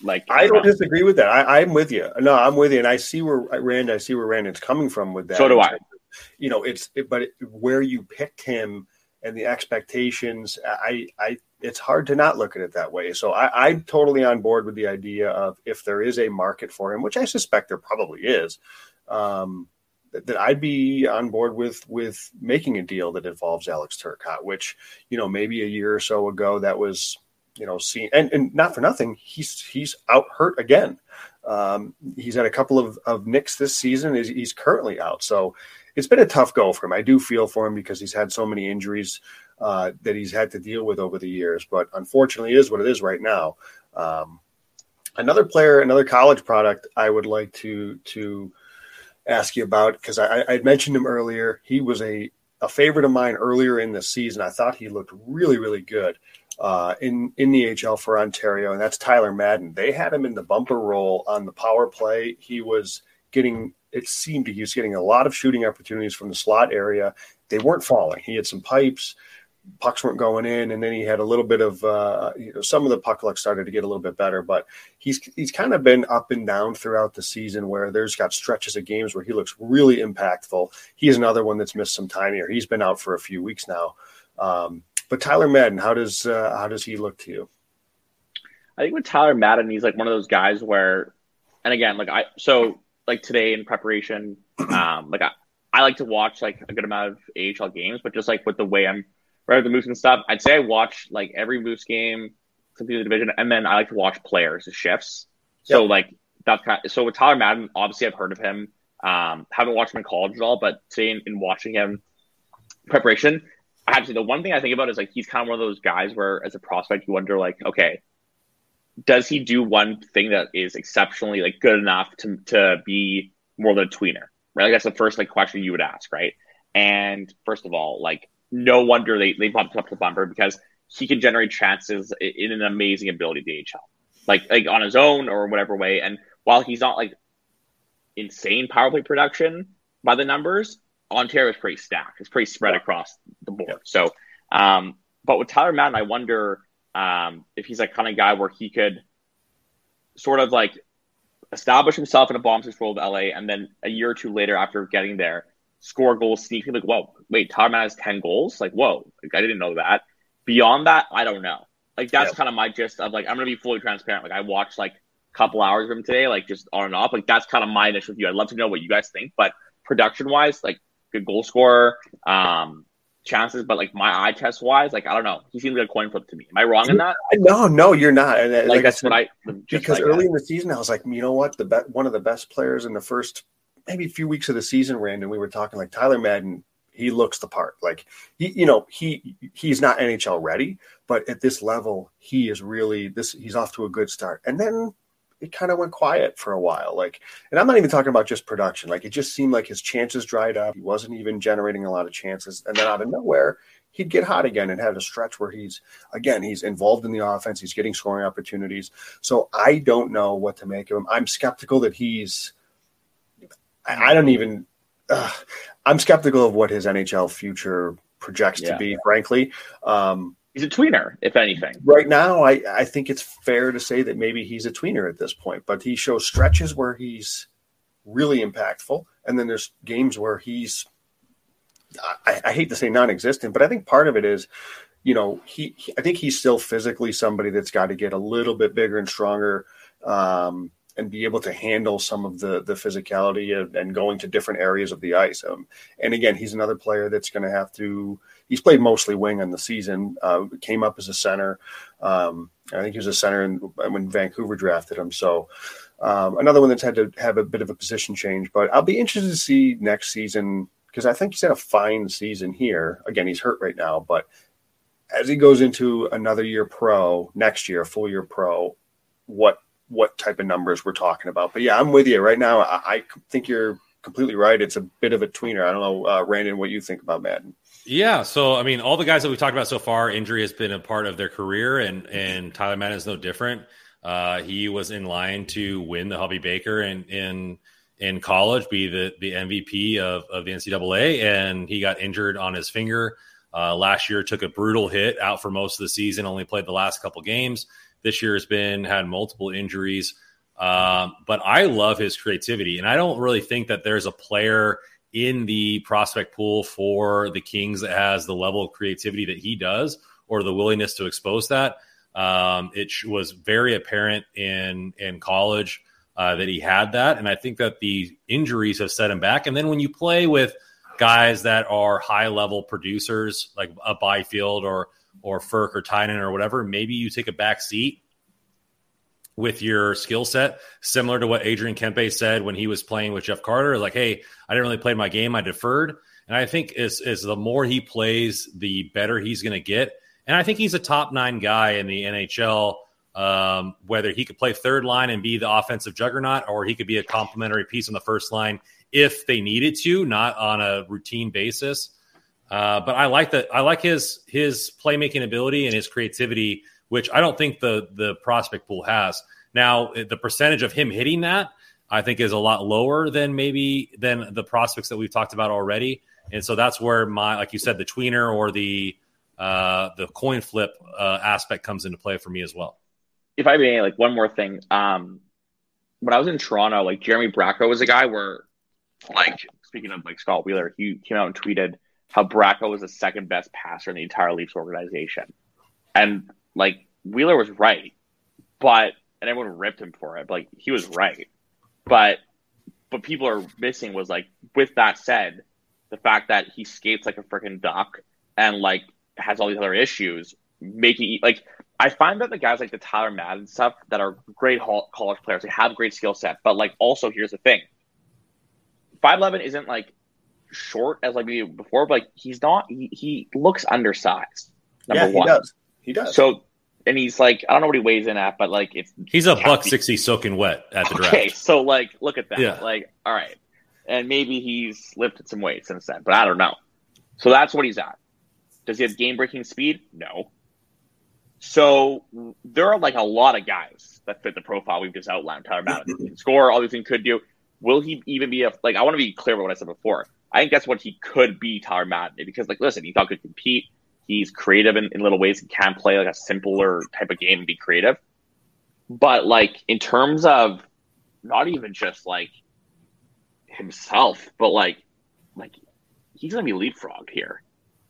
Like I don't know. disagree with that. I, am with you. No, I'm with you, and I see where Rand. I see where Randon's coming from with that. So do I. You know, it's it, but it, where you picked him and the expectations. I, I, it's hard to not look at it that way. So I, I'm totally on board with the idea of if there is a market for him, which I suspect there probably is. Um, that I'd be on board with with making a deal that involves Alex Turcotte, which you know maybe a year or so ago that was you know, seen and, and not for nothing, he's he's out hurt again. Um, he's had a couple of, of nicks this season. He's, he's currently out, so it's been a tough go for him. I do feel for him because he's had so many injuries uh, that he's had to deal with over the years. But unfortunately, it is what it is right now. Um, another player, another college product, I would like to to ask you about because I, I mentioned him earlier. He was a a favorite of mine earlier in the season. I thought he looked really, really good uh, in in the AHL for Ontario, and that's Tyler Madden. They had him in the bumper role on the power play. He was getting it seemed he was getting a lot of shooting opportunities from the slot area. They weren't falling. He had some pipes, pucks weren't going in, and then he had a little bit of uh, you know some of the puck luck started to get a little bit better. But he's he's kind of been up and down throughout the season where there's got stretches of games where he looks really impactful. He's another one that's missed some time here. He's been out for a few weeks now. Um, but Tyler Madden, how does uh, how does he look to you? I think with Tyler Madden, he's like one of those guys where, and again, like I so like today in preparation, um, like I, I like to watch like a good amount of AHL games, but just like with the way I'm right the Moose and stuff, I'd say I watch like every Moose game, something in the division, and then I like to watch players, the shifts. So yep. like that's kind of, so with Tyler Madden, obviously I've heard of him. Um, haven't watched him in college at all, but seeing in, in watching him preparation, actually the one thing I think about is like he's kind of one of those guys where as a prospect you wonder like okay does he do one thing that is exceptionally like good enough to to be more than a tweener right like that's the first like question you would ask right and first of all like no wonder they they bumped up the bumper because he can generate chances in an amazing ability to HL like like on his own or whatever way and while he's not like insane power play production by the numbers Ontario is pretty stacked. It's pretty spread across the board. Yeah. So, um, but with Tyler Madden, I wonder um, if he's that kind of guy where he could sort of like establish himself in a bomb six role of LA, and then a year or two later, after getting there, score goals, sneak. Like, whoa, wait, Madden has ten goals. Like, whoa, like, I didn't know that. Beyond that, I don't know. Like, that's yeah. kind of my gist of like I'm gonna be fully transparent. Like, I watched like a couple hours of him today, like just on and off. Like, that's kind of my initial view. I'd love to know what you guys think, but production wise, like good goal scorer, um, chances, but like my eye test wise, like I don't know. He seems like a coin flip to me. Am I wrong in that? No, no, you're not. And, like, like that's what I because like early that. in the season I was like, you know what, the be- one of the best players in the first maybe a few weeks of the season, Randon. We were talking like Tyler Madden. He looks the part. Like he, you know, he he's not NHL ready, but at this level, he is really this. He's off to a good start. And then it kind of went quiet for a while. Like, and I'm not even talking about just production. Like, it just seemed like his chances dried up. He wasn't even generating a lot of chances. And then out of nowhere, he'd get hot again and have a stretch where he's, again, he's involved in the offense. He's getting scoring opportunities. So I don't know what to make of him. I'm skeptical that he's, I don't even, uh, I'm skeptical of what his NHL future projects yeah. to be, frankly. Um, he's a tweener, if anything. Right now, I, I think it's fair to say that maybe he's a tweener at this point, but he shows stretches where he's really impactful. And then there's games where he's, I, I hate to say non existent, but I think part of it is, you know, he, he, I think he's still physically somebody that's got to get a little bit bigger and stronger. Um, and be able to handle some of the the physicality of, and going to different areas of the ice. Um, and again, he's another player that's going to have to. He's played mostly wing in the season. Uh, came up as a center. Um, I think he was a center in, when Vancouver drafted him. So um, another one that's had to have a bit of a position change. But I'll be interested to see next season because I think he's had a fine season here. Again, he's hurt right now, but as he goes into another year pro next year, full year pro, what what type of numbers we're talking about. But yeah, I'm with you right now. I, I think you're completely right. It's a bit of a tweener. I don't know, uh, Randon, what you think about Madden. Yeah, so I mean, all the guys that we've talked about so far, injury has been a part of their career, and and Tyler Madden is no different. Uh, he was in line to win the Hobey Baker in in in college, be the the MVP of of the NCAA, and he got injured on his finger. Uh, last year, took a brutal hit, out for most of the season. Only played the last couple games this year has been had multiple injuries. Um, but I love his creativity, and I don't really think that there's a player in the prospect pool for the Kings that has the level of creativity that he does, or the willingness to expose that. Um, it was very apparent in in college uh, that he had that, and I think that the injuries have set him back. And then when you play with guys that are high level producers like a Byfield or or Ferk or Tynan or whatever, maybe you take a back seat with your skill set, similar to what Adrian Kempe said when he was playing with Jeff Carter. Like, hey, I didn't really play my game, I deferred. And I think is is the more he plays, the better he's going to get. And I think he's a top nine guy in the NHL. Um, whether he could play third line and be the offensive juggernaut, or he could be a complementary piece on the first line if they needed to, not on a routine basis. Uh, but I like that. I like his his playmaking ability and his creativity, which I don't think the the prospect pool has. Now, the percentage of him hitting that, I think, is a lot lower than maybe than the prospects that we've talked about already. And so that's where my, like you said, the tweener or the uh, the coin flip uh, aspect comes into play for me as well. If I may, like one more thing, um, when I was in Toronto, like Jeremy Bracco was a guy where, like speaking of like Scott Wheeler, he came out and tweeted how Bracco was the second best passer in the entire Leafs organization. And like Wheeler was right, but and everyone ripped him for it. But, like he was right. But but people are missing was like with that said, the fact that he skates like a freaking duck and like has all these other issues, making like I find that the guys like the Tyler Madden stuff that are great college players, they have great skill set, but like also here's the thing. Five eleven isn't like short as like maybe before, but like he's not. He, he looks undersized. Number yeah, he one, does. He does. So, and he's like, I don't know what he weighs in at, but like it's he's a buck sixty soaking wet at the draft. Okay, so like look at that. Yeah. Like, all right, and maybe he's lifted some weights since then, but I don't know. So that's what he's at. Does he have game breaking speed? No. So there are like a lot of guys that fit the profile we've just outlined. Tyler Madden can score, all these things could do. Will he even be a like? I want to be clear about what I said before. I think that's what he could be, Tyler Madden, because like, listen, he thought could compete. He's creative in, in little ways. He can play like a simpler type of game and be creative. But like in terms of not even just like himself, but like like he's gonna be leapfrogged here.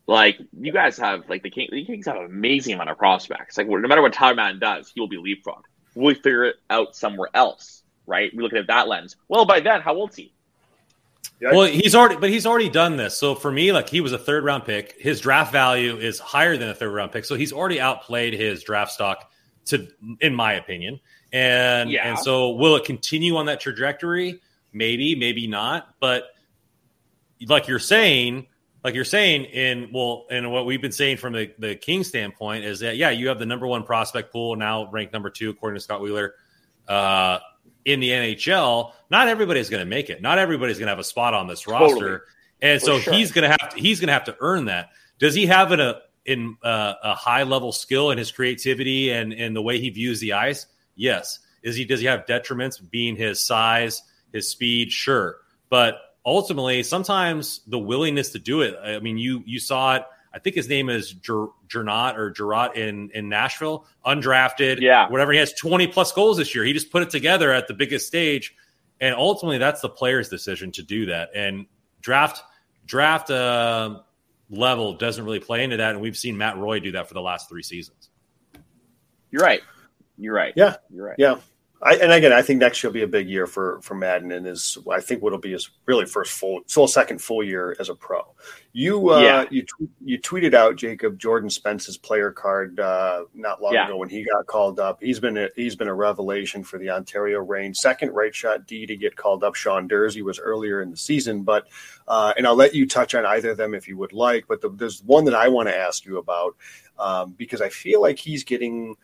Like you guys have like the, King, the Kings have an amazing amount of prospects. Like no matter what Tyler Madden does, he will be leapfrogged. Will figure it out somewhere else? Right? We look at it that lens. Well, by then, how old's he? Yeah. Well, he's already, but he's already done this. So for me, like he was a third round pick. His draft value is higher than a third round pick. So he's already outplayed his draft stock, to, in my opinion. And yeah. and so will it continue on that trajectory? Maybe, maybe not. But like you're saying, like you're saying in well, and what we've been saying from the the King standpoint is that yeah, you have the number one prospect pool now ranked number two according to Scott Wheeler uh, in the NHL, not everybody's going to make it. Not everybody's going to have a spot on this roster, totally. and so sure. he's going to have to, he's going to have to earn that. Does he have an, a in uh, a high level skill in his creativity and and the way he views the ice? Yes. Is he does he have detriments being his size, his speed? Sure, but ultimately, sometimes the willingness to do it. I mean, you you saw it. I think his name is Gernot or Gerard in in Nashville, undrafted. Yeah, whatever. He has twenty plus goals this year. He just put it together at the biggest stage, and ultimately, that's the player's decision to do that. And draft draft uh, level doesn't really play into that, and we've seen Matt Roy do that for the last three seasons. You're right. You're right. Yeah, you're right. Yeah, I, and again, I think next year will be a big year for for Madden, and is I think what'll be his really first full, full second full year as a pro. You uh, yeah. you you tweeted out Jacob Jordan Spence's player card uh, not long yeah. ago when he got called up. He's been a, he's been a revelation for the Ontario Reign. Second right shot D to get called up. Sean Durzi was earlier in the season, but uh, and I'll let you touch on either of them if you would like. But the, there's one that I want to ask you about um, because I feel like he's getting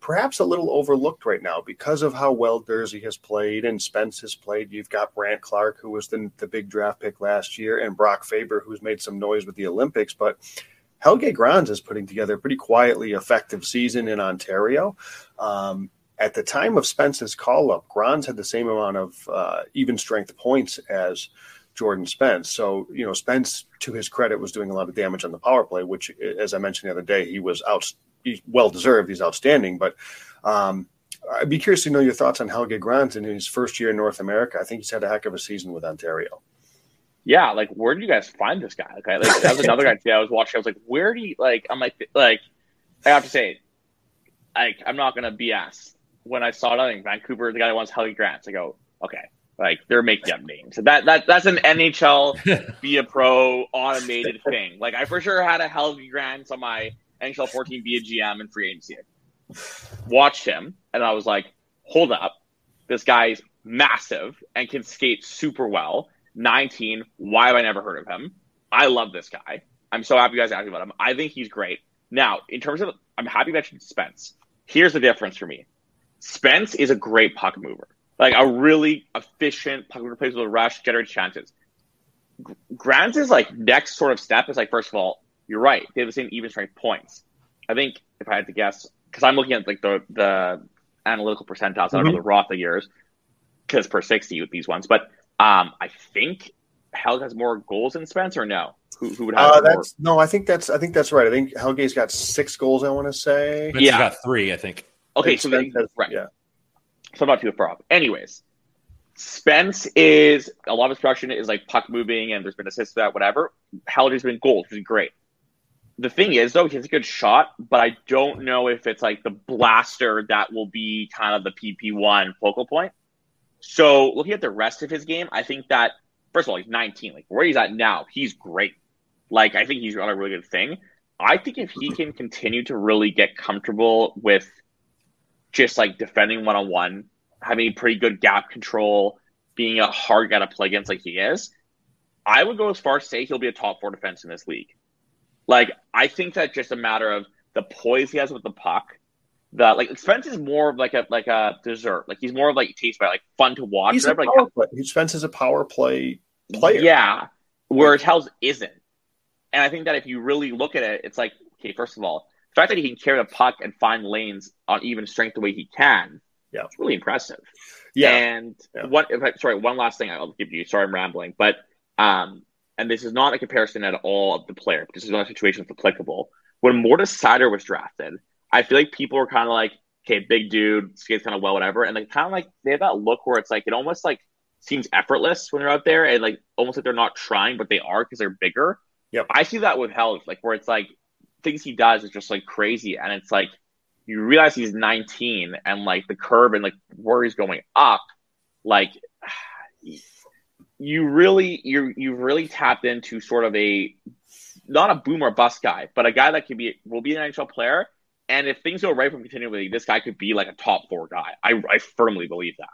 perhaps a little overlooked right now because of how well Durzi has played and Spence has played. You've got Brandt Clarke, who was the, the big draft pick last year, and Brock Faber, who's made some noise with the Olympics. But Helge Grans is putting together a pretty quietly effective season in Ontario. Um, at the time of Spence's call up, Grans had the same amount of uh, even strength points as Jordan Spence. So, you know, Spence, to his credit, was doing a lot of damage on the power play, which, as I mentioned the other day, he was out he's well deserved. He's outstanding. But um, I'd be curious to know your thoughts on Helge Grans in his first year in North America. I think he's had a heck of a season with Ontario. Yeah, like where did you guys find this guy? Okay, like that was another guy today I was watching. I was like, where do you like? I'm like, like I have to say, like I'm not gonna BS. When I saw it, in Vancouver, the guy that wants Helge Grans, I go, okay, like they're making up names. That that that's an NHL be a pro automated thing. Like I for sure had a Helge Grans on my NHL 14 be a GM and free agency. Watched him, and I was like, hold up. This guy's massive and can skate super well. 19. Why have I never heard of him? I love this guy. I'm so happy you guys asked about him. I think he's great. Now, in terms of, I'm happy you mentioned Spence. Here's the difference for me. Spence is a great puck mover, like a really efficient puck mover, plays with a rush, generates chances. Grans is like next sort of step is like, first of all, you're right. They have the same even strength points. I think if I had to guess, because I'm looking at like the the analytical percentiles mm-hmm. out of the Rotha years, because per sixty with these ones. But um, I think Helge has more goals than Spencer. No, who, who would have? Uh, that's no. I think that's I think that's right. I think Helge's got six goals. I want to say. But yeah, got three. I think. Okay, so then, right. Yeah. So I'm not too far off. Anyways, Spence is a lot of his production is like puck moving, and there's been assists to that, whatever. Helge's been goals, which is great the thing is, though, he has a good shot, but I don't know if it's like the blaster that will be kind of the PP1 focal point. So looking at the rest of his game, I think that first of all, he's 19. Like where he's at now, he's great. Like I think he's got a really good thing. I think if he can continue to really get comfortable with just like defending one on one, having pretty good gap control, being a hard guy to play against like he is, I would go as far as say he'll be a top four defense in this league. Like I think that just a matter of the poise he has with the puck. The like Spence is more of like a like a dessert. Like he's more of like taste by like fun to watch. He's whatever. a power like, play. Spence is a power play player. Yeah, whereas Hells isn't. And I think that if you really look at it, it's like okay, first of all, the fact that he can carry the puck and find lanes on even strength the way he can, yeah, it's really impressive. Yeah. And yeah. what? If I, sorry, one last thing I'll give you. Sorry, I'm rambling, but um, and this is not a comparison at all of the player, this is not a situation that's applicable. When Moritz Seider was drafted, I feel like people were kind of like, okay, big dude, skates kind of well, whatever. And like kind of like they have that look where it's like it almost like seems effortless when they're out there and like almost like they're not trying, but they are because they're bigger. Yep. I see that with Helge, like where it's like things he does is just like crazy. And it's like you realize he's 19 and like the curve and like where he's going up, like you really you you've really tapped into sort of a not a boomer bust guy, but a guy that could be will be an NHL player. And if things go right from continually, this guy could be like a top four guy. I, I firmly believe that.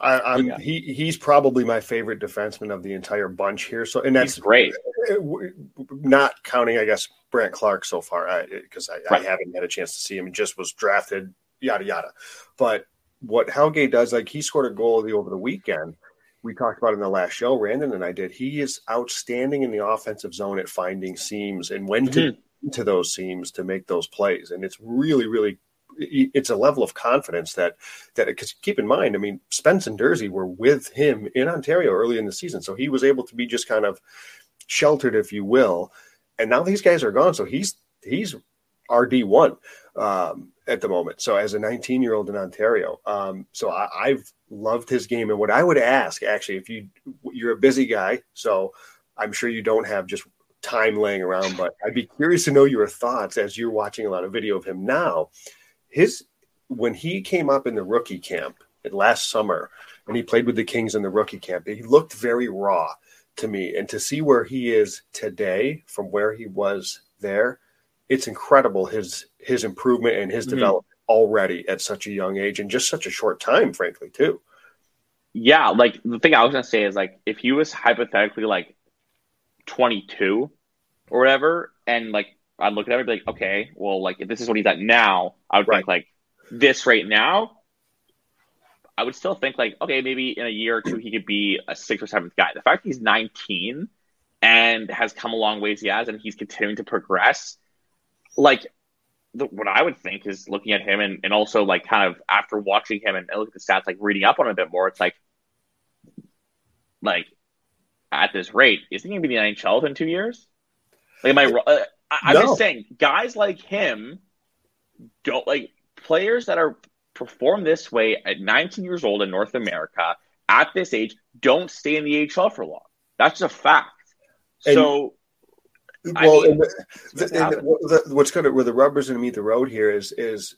I, am yeah. he he's probably my favorite defenseman of the entire bunch here. So and that's he's great. Uh, not counting, I guess, Brandt Clarke so far, because I, I, right. I, haven't had a chance to see him. Just was drafted, yada yada. But what Helge does, like he scored a goal over the weekend. We talked about in the last show, Randon and I did. He is outstanding in the offensive zone at finding seams and when to mm-hmm. to those seams to make those plays. And it's really, really it's a level of confidence that that because keep in mind, I mean, Spence and Durzi were with him in Ontario early in the season, so he was able to be just kind of sheltered, if you will. And now these guys are gone, so he's he's RD one um, at the moment. So as a 19 year old in Ontario, um, so I, I've loved his game. And what I would ask, actually, if you you're a busy guy, so I'm sure you don't have just time laying around, but I'd be curious to know your thoughts as you're watching a lot of video of him now his when he came up in the rookie camp last summer and he played with the Kings in the rookie camp, he looked very raw to me. And to see where he is today from where he was there, it's incredible his his improvement and his mm-hmm. development already at such a young age and just such a short time, frankly, too. Yeah, like the thing I was gonna say is like if he was hypothetically like 22 or whatever, and like I'd look at him and be like, okay, well, like if this is what he's at now, I would right. think like this right now. I would still think like, okay, maybe in a year or two he could be a sixth or seventh guy. The fact he's 19 and has come a long ways he has, and he's continuing to progress, like the, what I would think is looking at him and, and also like kind of after watching him and look at the stats, like reading up on him a bit more, it's like, like at this rate, is he going to be the NHL in two years? Like, am I? Uh, I, am no. just saying, guys like him don't like players that are perform this way at 19 years old in North America at this age don't stay in the AHL for long. That's a fact. And, so, well, I mean, the, the, the, what's going to where the rubber's going to meet the road here is is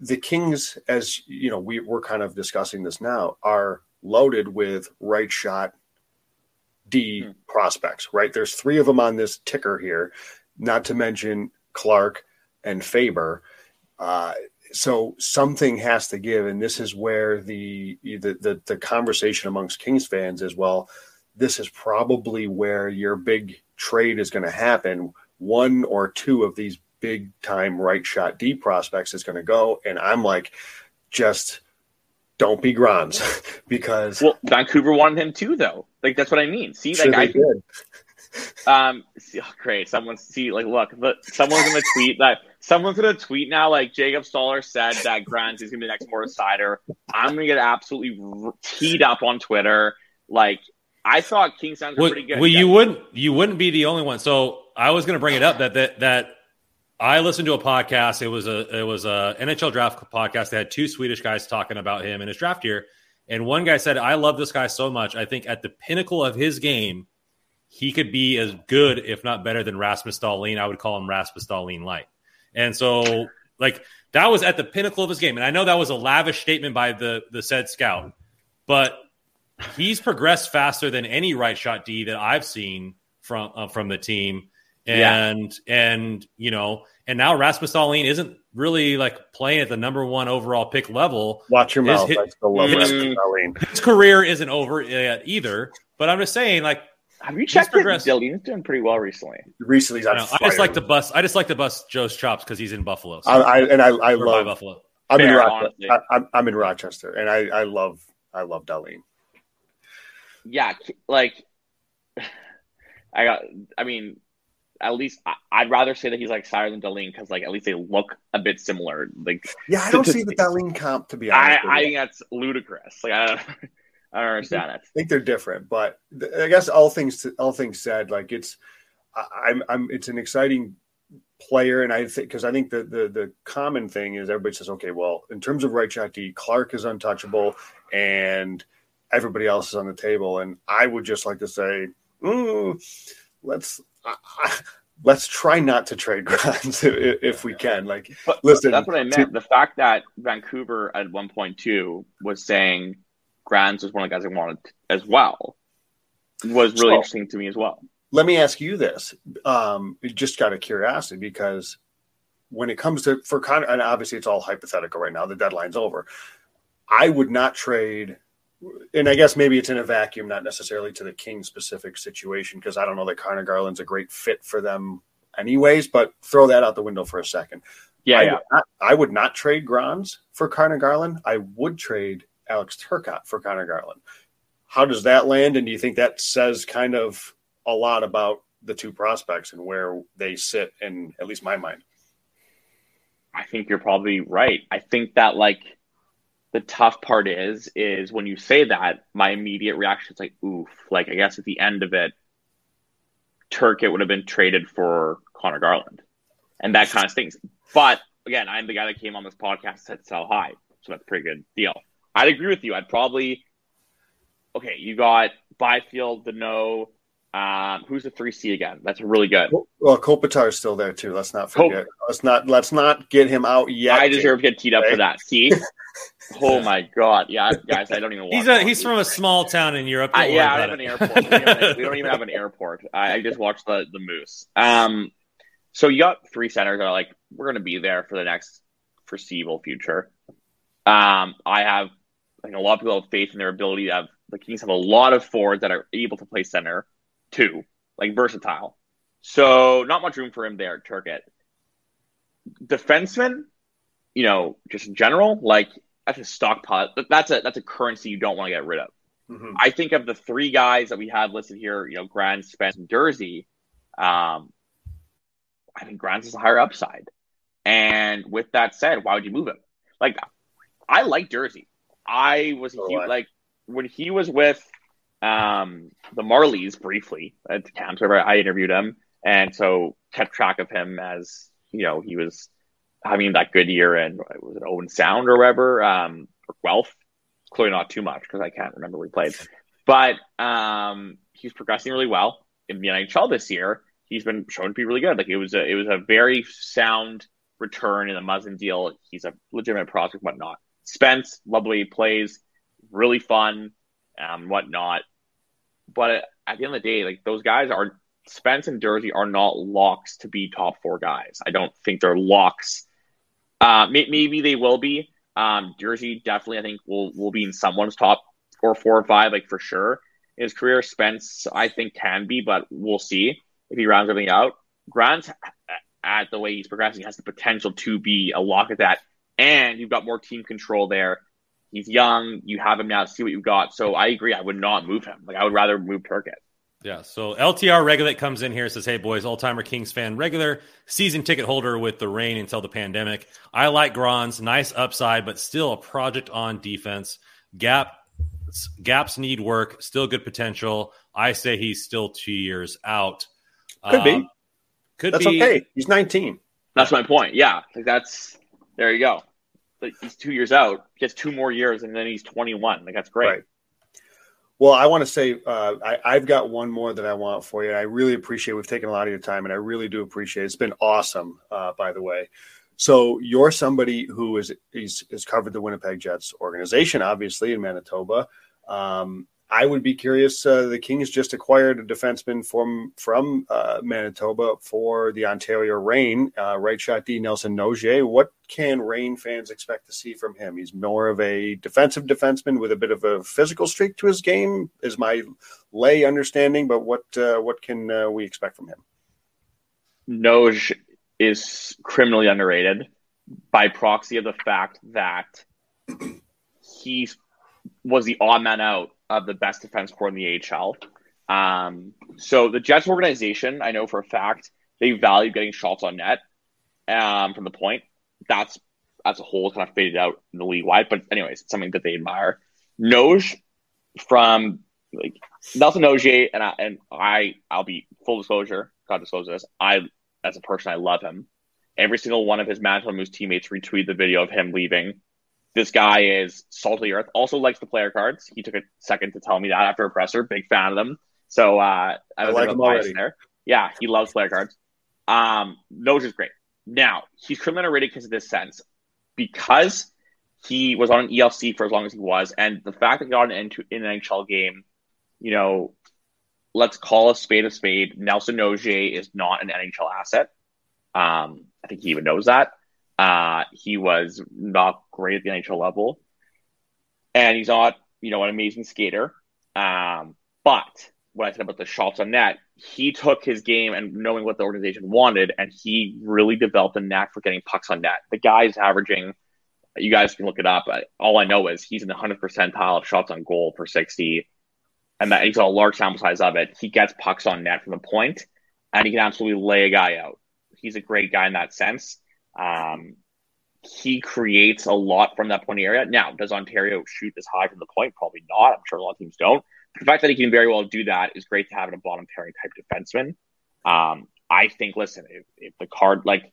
the Kings, as you know, we we're kind of discussing this now, are loaded with right shot D hmm. prospects. Right, there's three of them on this ticker here not to mention Clarke and Faber. Uh, so something has to give, and this is where the, the the the conversation amongst Kings fans is well. This is probably where your big trade is going to happen. One or two of these big time right shot D prospects is going to go, and I'm like, just don't be Grans because well, Vancouver wanted him too, though. Like that's what I mean. See, like I did. Um, oh, great. Someone see like look, the, someone's gonna tweet that someone's gonna tweet now like Jacob Stoller said that Grans is gonna be the next Moritz Seider. I'm gonna get absolutely teed up on Twitter. Like I thought King sounds well, pretty good. Well, you wouldn't you wouldn't be the only one. So I was gonna bring it up that that that I listened to a podcast. It was a it was a NHL draft podcast. They had two Swedish guys talking about him in his draft year. And one guy said, I love this guy so much. I think at the pinnacle of his game, he could be as good, if not better, than Rasmus Dahlin. I would call him Rasmus Dahlin light. And so, like that was at the pinnacle of his game. And I know that was a lavish statement by the the said scout, but he's progressed faster than any right shot D that I've seen from uh, from the team. And yeah. and you know, and now Rasmus Dahlin isn't really like playing at the number one overall pick level. Watch your mouth. His, his, his, his career isn't over yet either. But I'm just saying, like have you checked that Dahlin's doing pretty well recently? Recently, he's I, I, just like to bust. I just like to bust Joe's chops because he's in Buffalo. So. I, I, and I, I love Buffalo. I'm Fair, in Rochester. I, am in Rochester, and I, I love I love Dahlin. Yeah, like I got. I mean, at least I, would rather say that he's like Seider than Dahlin because like at least they look a bit similar. Like yeah, I don't see the Dahlin comp to be honest. I, I think that's ludicrous. Like I. I don't understand it. I think they're different, but I guess all things all things said, like it's I'm I'm it's an exciting player, and I think because I think the, the the common thing is everybody says, okay, well, in terms of right shot D, Clarke is untouchable, and everybody else is on the table, and I would just like to say, mm, let's. let's try not to trade Grans if, if we can. Like, but, listen, that's what I meant. To, the fact that Vancouver at one point two was saying Grans was one of the guys I wanted as well. Was really so, interesting to me as well. Let me ask you this, um, just out of curiosity, because when it comes to for Conor, and obviously it's all hypothetical right now. The deadline's over. I would not trade, and I guess maybe it's in a vacuum, not necessarily to the King specific situation, because I don't know that Conor Garland's a great fit for them, anyways. But throw that out the window for a second. Yeah, I, yeah. Would not, I would not trade Grans for Conor Garland. I would trade Alex Turcotte for Conor Garland. How does that land? And do you think that says kind of a lot about the two prospects and where they sit in at least my mind? I think you're probably right. I think that like the tough part is is when you say that, my immediate reaction is like, oof. Like I guess at the end of it, Turcotte would have been traded for Conor Garland, and that kind of stings. But again, I'm the guy that came on this podcast and said sell high, so that's a pretty good deal. I'd agree with you. I'd probably okay. You got Byfield, the no. Um, who's the three C again? That's really good. Well, Kopitar is still there too. Let's not forget. Cop- let's not let's not get him out yet. I deserve to get teed up for that. See. oh my god! Yeah, guys, I don't even. He's a, he's from a small town in Europe. I, yeah, I have an airport. We don't, we don't even have an airport. I, I just watched the the Moose. Um, so you got three centers that are like we're going to be there for the next foreseeable future. Um, I have I think a lot of people have faith in their ability to have the Kings have a lot of forwards that are able to play center too, like versatile. So not much room for him there, Turcotte. Defenseman, you know, just in general, like that's a stockpile. That's a that's a currency you don't want to get rid of. Mm-hmm. I think of the three guys that we have listed here, you know, Grans, Spence, and Durzi. Um, I think Grans is a higher upside. And with that said, why would you move him? Like, I like Durzi. I was huge, like when he was with um, the Marlies briefly at the. Where I interviewed him, and so kept track of him as you know he was having that good year and was it Owen Sound or wherever um, or Guelph. Clearly not too much because I can't remember he played, but um, he's progressing really well in the NHL this year. He's been shown to be really good. Like it was a it was a very sound return in the Muzzin deal. He's a legitimate prospect, whatnot. Spence, lovely plays, really fun, um, whatnot. But at the end of the day, like those guys are Spence and Durzi are not locks to be top four guys. I don't think they're locks. Uh, may- maybe they will be. Um, Durzi definitely, I think, will will be in someone's top or four or five, like for sure. In his career, Spence, I think, can be, but we'll see if he rounds everything out. Grans, at the way he's progressing, has the potential to be a lock at that, and you've got more team control there. He's young. You have him now. See what you've got. So I agree. I would not move him. Like I would rather move Turcotte. Yeah. So LTR regular comes in here says, "Hey boys, all timer Kings fan, regular season ticket holder with the Reign until the pandemic. I like Grans, nice upside, but still a project on defense. Gap gaps need work. Still good potential. I say he's still two years out. Could um, be. Could that's be. okay. He's 19. That's my point. Yeah. Like that's there. You go. He's two years out. He two more years, and then he's 21. Like that's great. Right. Well, I want to say uh, I, have got one more that I want for you. I really appreciate we've taken a lot of your time, and I really do appreciate it. It's been awesome, uh, by the way. So you're somebody who is is, is covered the Winnipeg Jets organization, obviously in Manitoba. Um, I would be curious. Uh, the Kings just acquired a defenseman from from uh, Manitoba for the Ontario Reign, uh, right shot D Nelson Nogier. What can Reign fans expect to see from him? He's more of a defensive defenseman with a bit of a physical streak to his game, is my lay understanding. But what uh, what can uh, we expect from him? Noj is criminally underrated by proxy of the fact that he was the odd man out of the best defense core in the AHL. Um, so the Jets organization, I know for a fact, they value getting shots on net um, from the point. That's as a whole kind of faded out in the league wide, but anyways, it's something that they admire. Noj from like Nelson Nogier and I and I I'll be full disclosure, God disclose this. I as a person I love him. Every single one of his Manitoba Moose teammates retweet the video of him leaving this guy is salty earth. Also likes the player cards. He took a second to tell me that after a presser. Big fan of them. So uh, I was like him already. there. Yeah, he loves player cards. Um, Noj is great. Now he's criminally underrated because of this sense, because he was on an ELC for as long as he was, and the fact that he got an, in an NHL game, you know, let's call a spade a spade. Nelson Nogier is not an NHL asset. Um, I think he even knows that. Uh, he was not great at the NHL level, and he's not, you know, an amazing skater. Um, but what I said about the shots on net, he took his game and knowing what the organization wanted, and he really developed a knack for getting pucks on net. The guy's averaging, you guys can look it up. All I know is he's in the 100 percentile of shots on goal per 60, and that he's got a large sample size of it. He gets pucks on net from the point, and he can absolutely lay a guy out. He's a great guy in that sense. Um, he creates a lot from that point area. Now, does Ontario shoot this high from the point? Probably not. I'm sure a lot of teams don't the fact that he can very well do that is great to have in a bottom pairing type defenseman. Um, I think, listen, if, if, the card, like,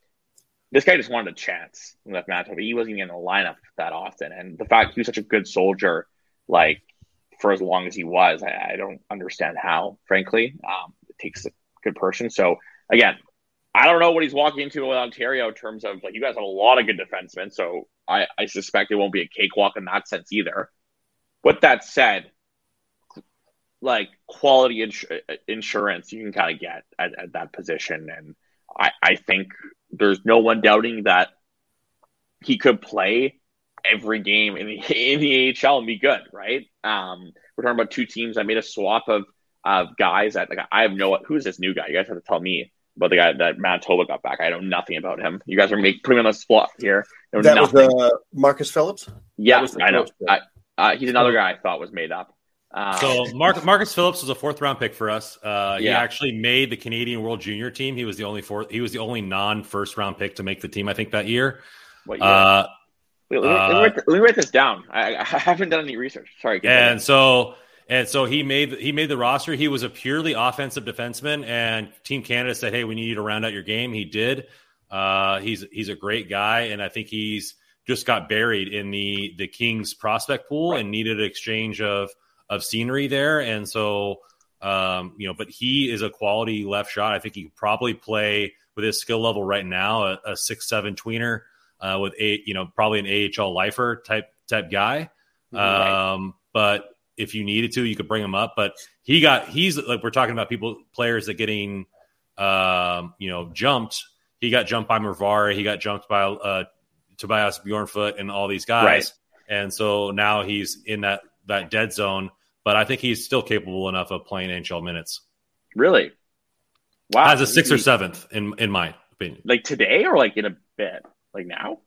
this guy just wanted a chance in that matchup. He wasn't even in the lineup that often. And the fact he was such a good soldier, like, for as long as he was, I, I don't understand how, frankly. Um, it takes a good person. So, again, I don't know what he's walking into with Ontario in terms of, like, you guys have a lot of good defensemen. So I, I suspect it won't be a cakewalk in that sense either. With that said, like quality ins- insurance you can kind of get at, at, that position. And I, I think there's no one doubting that he could play every game in the in the AHL and be good, right? Um, we're talking about two teams. I made a swap of of guys that like I have no who's this new guy. You guys have to tell me about the guy that Manitoba got back. I know nothing about him. You guys are make, putting him on the spot here. That nothing. was uh, Marcus Phillips. Yeah, I know. I, uh, he's another guy I thought was made up. Um, so Mark, Marcus Phillips was a fourth round pick for us. Uh, yeah. He actually made the Canadian World Junior team. He was the only fourth. He was the only non first round pick to make the team. I think that year. What year? Uh, Wait, let, me, let, me write, let, me write, this down. I, I haven't done any research. Sorry. And so and so he made he made the roster. He was a purely offensive defenseman, and Team Canada said, "Hey, we need you to round out your game." He did. Uh, he's he's a great guy, and I think he's just got buried in the the Kings prospect pool right. and needed an exchange of of scenery there. And so, um, you know, but he is a quality left shot. I think he could probably play with his skill level right now, a, a six seven tweener uh, with a you know probably an AHL lifer type type guy. Right. Um, but if you needed to, you could bring him up. But he got he's like we're talking about people players that getting um, you know jumped. He got jumped by Moverare. He got jumped by uh, Tobias Bjornfot and all these guys. Right. And so now he's in that that dead zone but I think he's still capable enough of playing NHL minutes. Really? Wow. As a sixth or seventh, in in my opinion. Like today or like in a bit? Like now?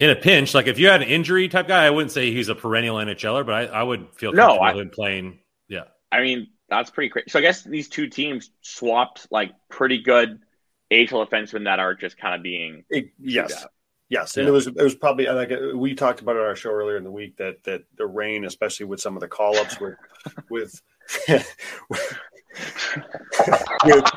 In a pinch, like if you had an injury type guy, I wouldn't say he's a perennial NHLer, but I, I would feel comfortable no, I, him playing. Yeah. I mean, that's pretty crazy. So I guess these two teams swapped like pretty good AHL defensemen that are just kind of being it, yes. Yes, and yeah. it was it was probably like we talked about it on our show earlier in the week that that the Reign, especially with some of the call ups with with with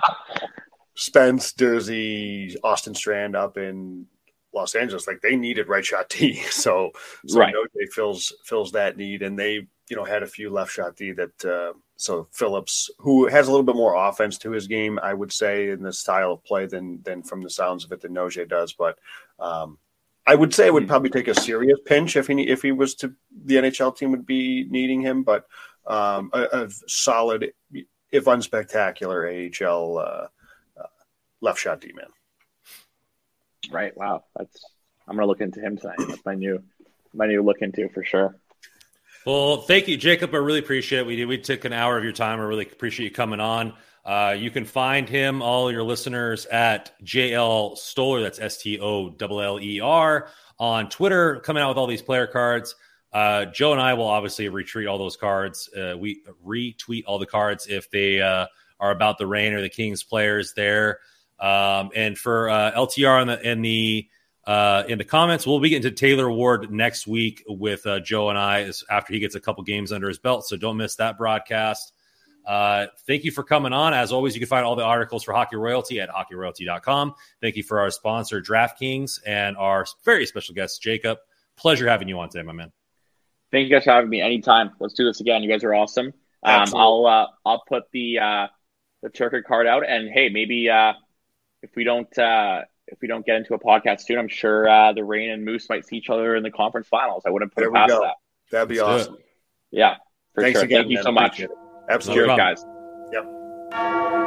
Spence, Durzi, Austin Strand up in Los Angeles, like they needed right shot D. So so right. Noje fills fills that need, and they you know had a few left shot D that. Uh, so Phillips, who has a little bit more offense to his game, I would say, in the style of play than than from the sounds of it that Noje does. But um, I would say it would hmm. probably take a serious pinch if he if he was to the NHL team would be needing him, but um, a, a, solid, if unspectacular, AHL uh, uh, left shot D man. Right. Wow. That's I'm gonna look into him tonight. That's my new my new look into for sure. Well, thank you, Jacob. I really appreciate it. We we took an hour of your time. I really appreciate you coming on. Uh, you can find him, all your listeners, at JL Stoller. That's S T O L L E R on Twitter, coming out with all these player cards. Uh, Joe and I will obviously retweet all those cards. Uh, we retweet all the cards if they uh, are about the Reign or the Kings players there. Um, and for uh, LTR in the in the uh, in the comments, we'll be getting to Taylor Ward next week with Joe and I after he gets a couple games under his belt. So don't miss that broadcast. Uh, thank you for coming on. As always, you can find all the articles for Hockey Royalty at hockeyroyalty.com. Thank you for our sponsor, DraftKings, and our very special guest, Jacob. Pleasure having you on today, my man. Thank you guys for having me anytime. Let's do this again. You guys are awesome. Um, I'll uh, I'll put the uh, the Turkey card out, and hey, maybe uh, if we don't uh, if we don't get into a podcast soon, I'm sure uh, the Reign and Moose might see each other in the conference finals. I wouldn't put there it past that. That'd be awesome. Yeah, Thanks sure. again. Thank you so much. Absolutely, guys. Yep.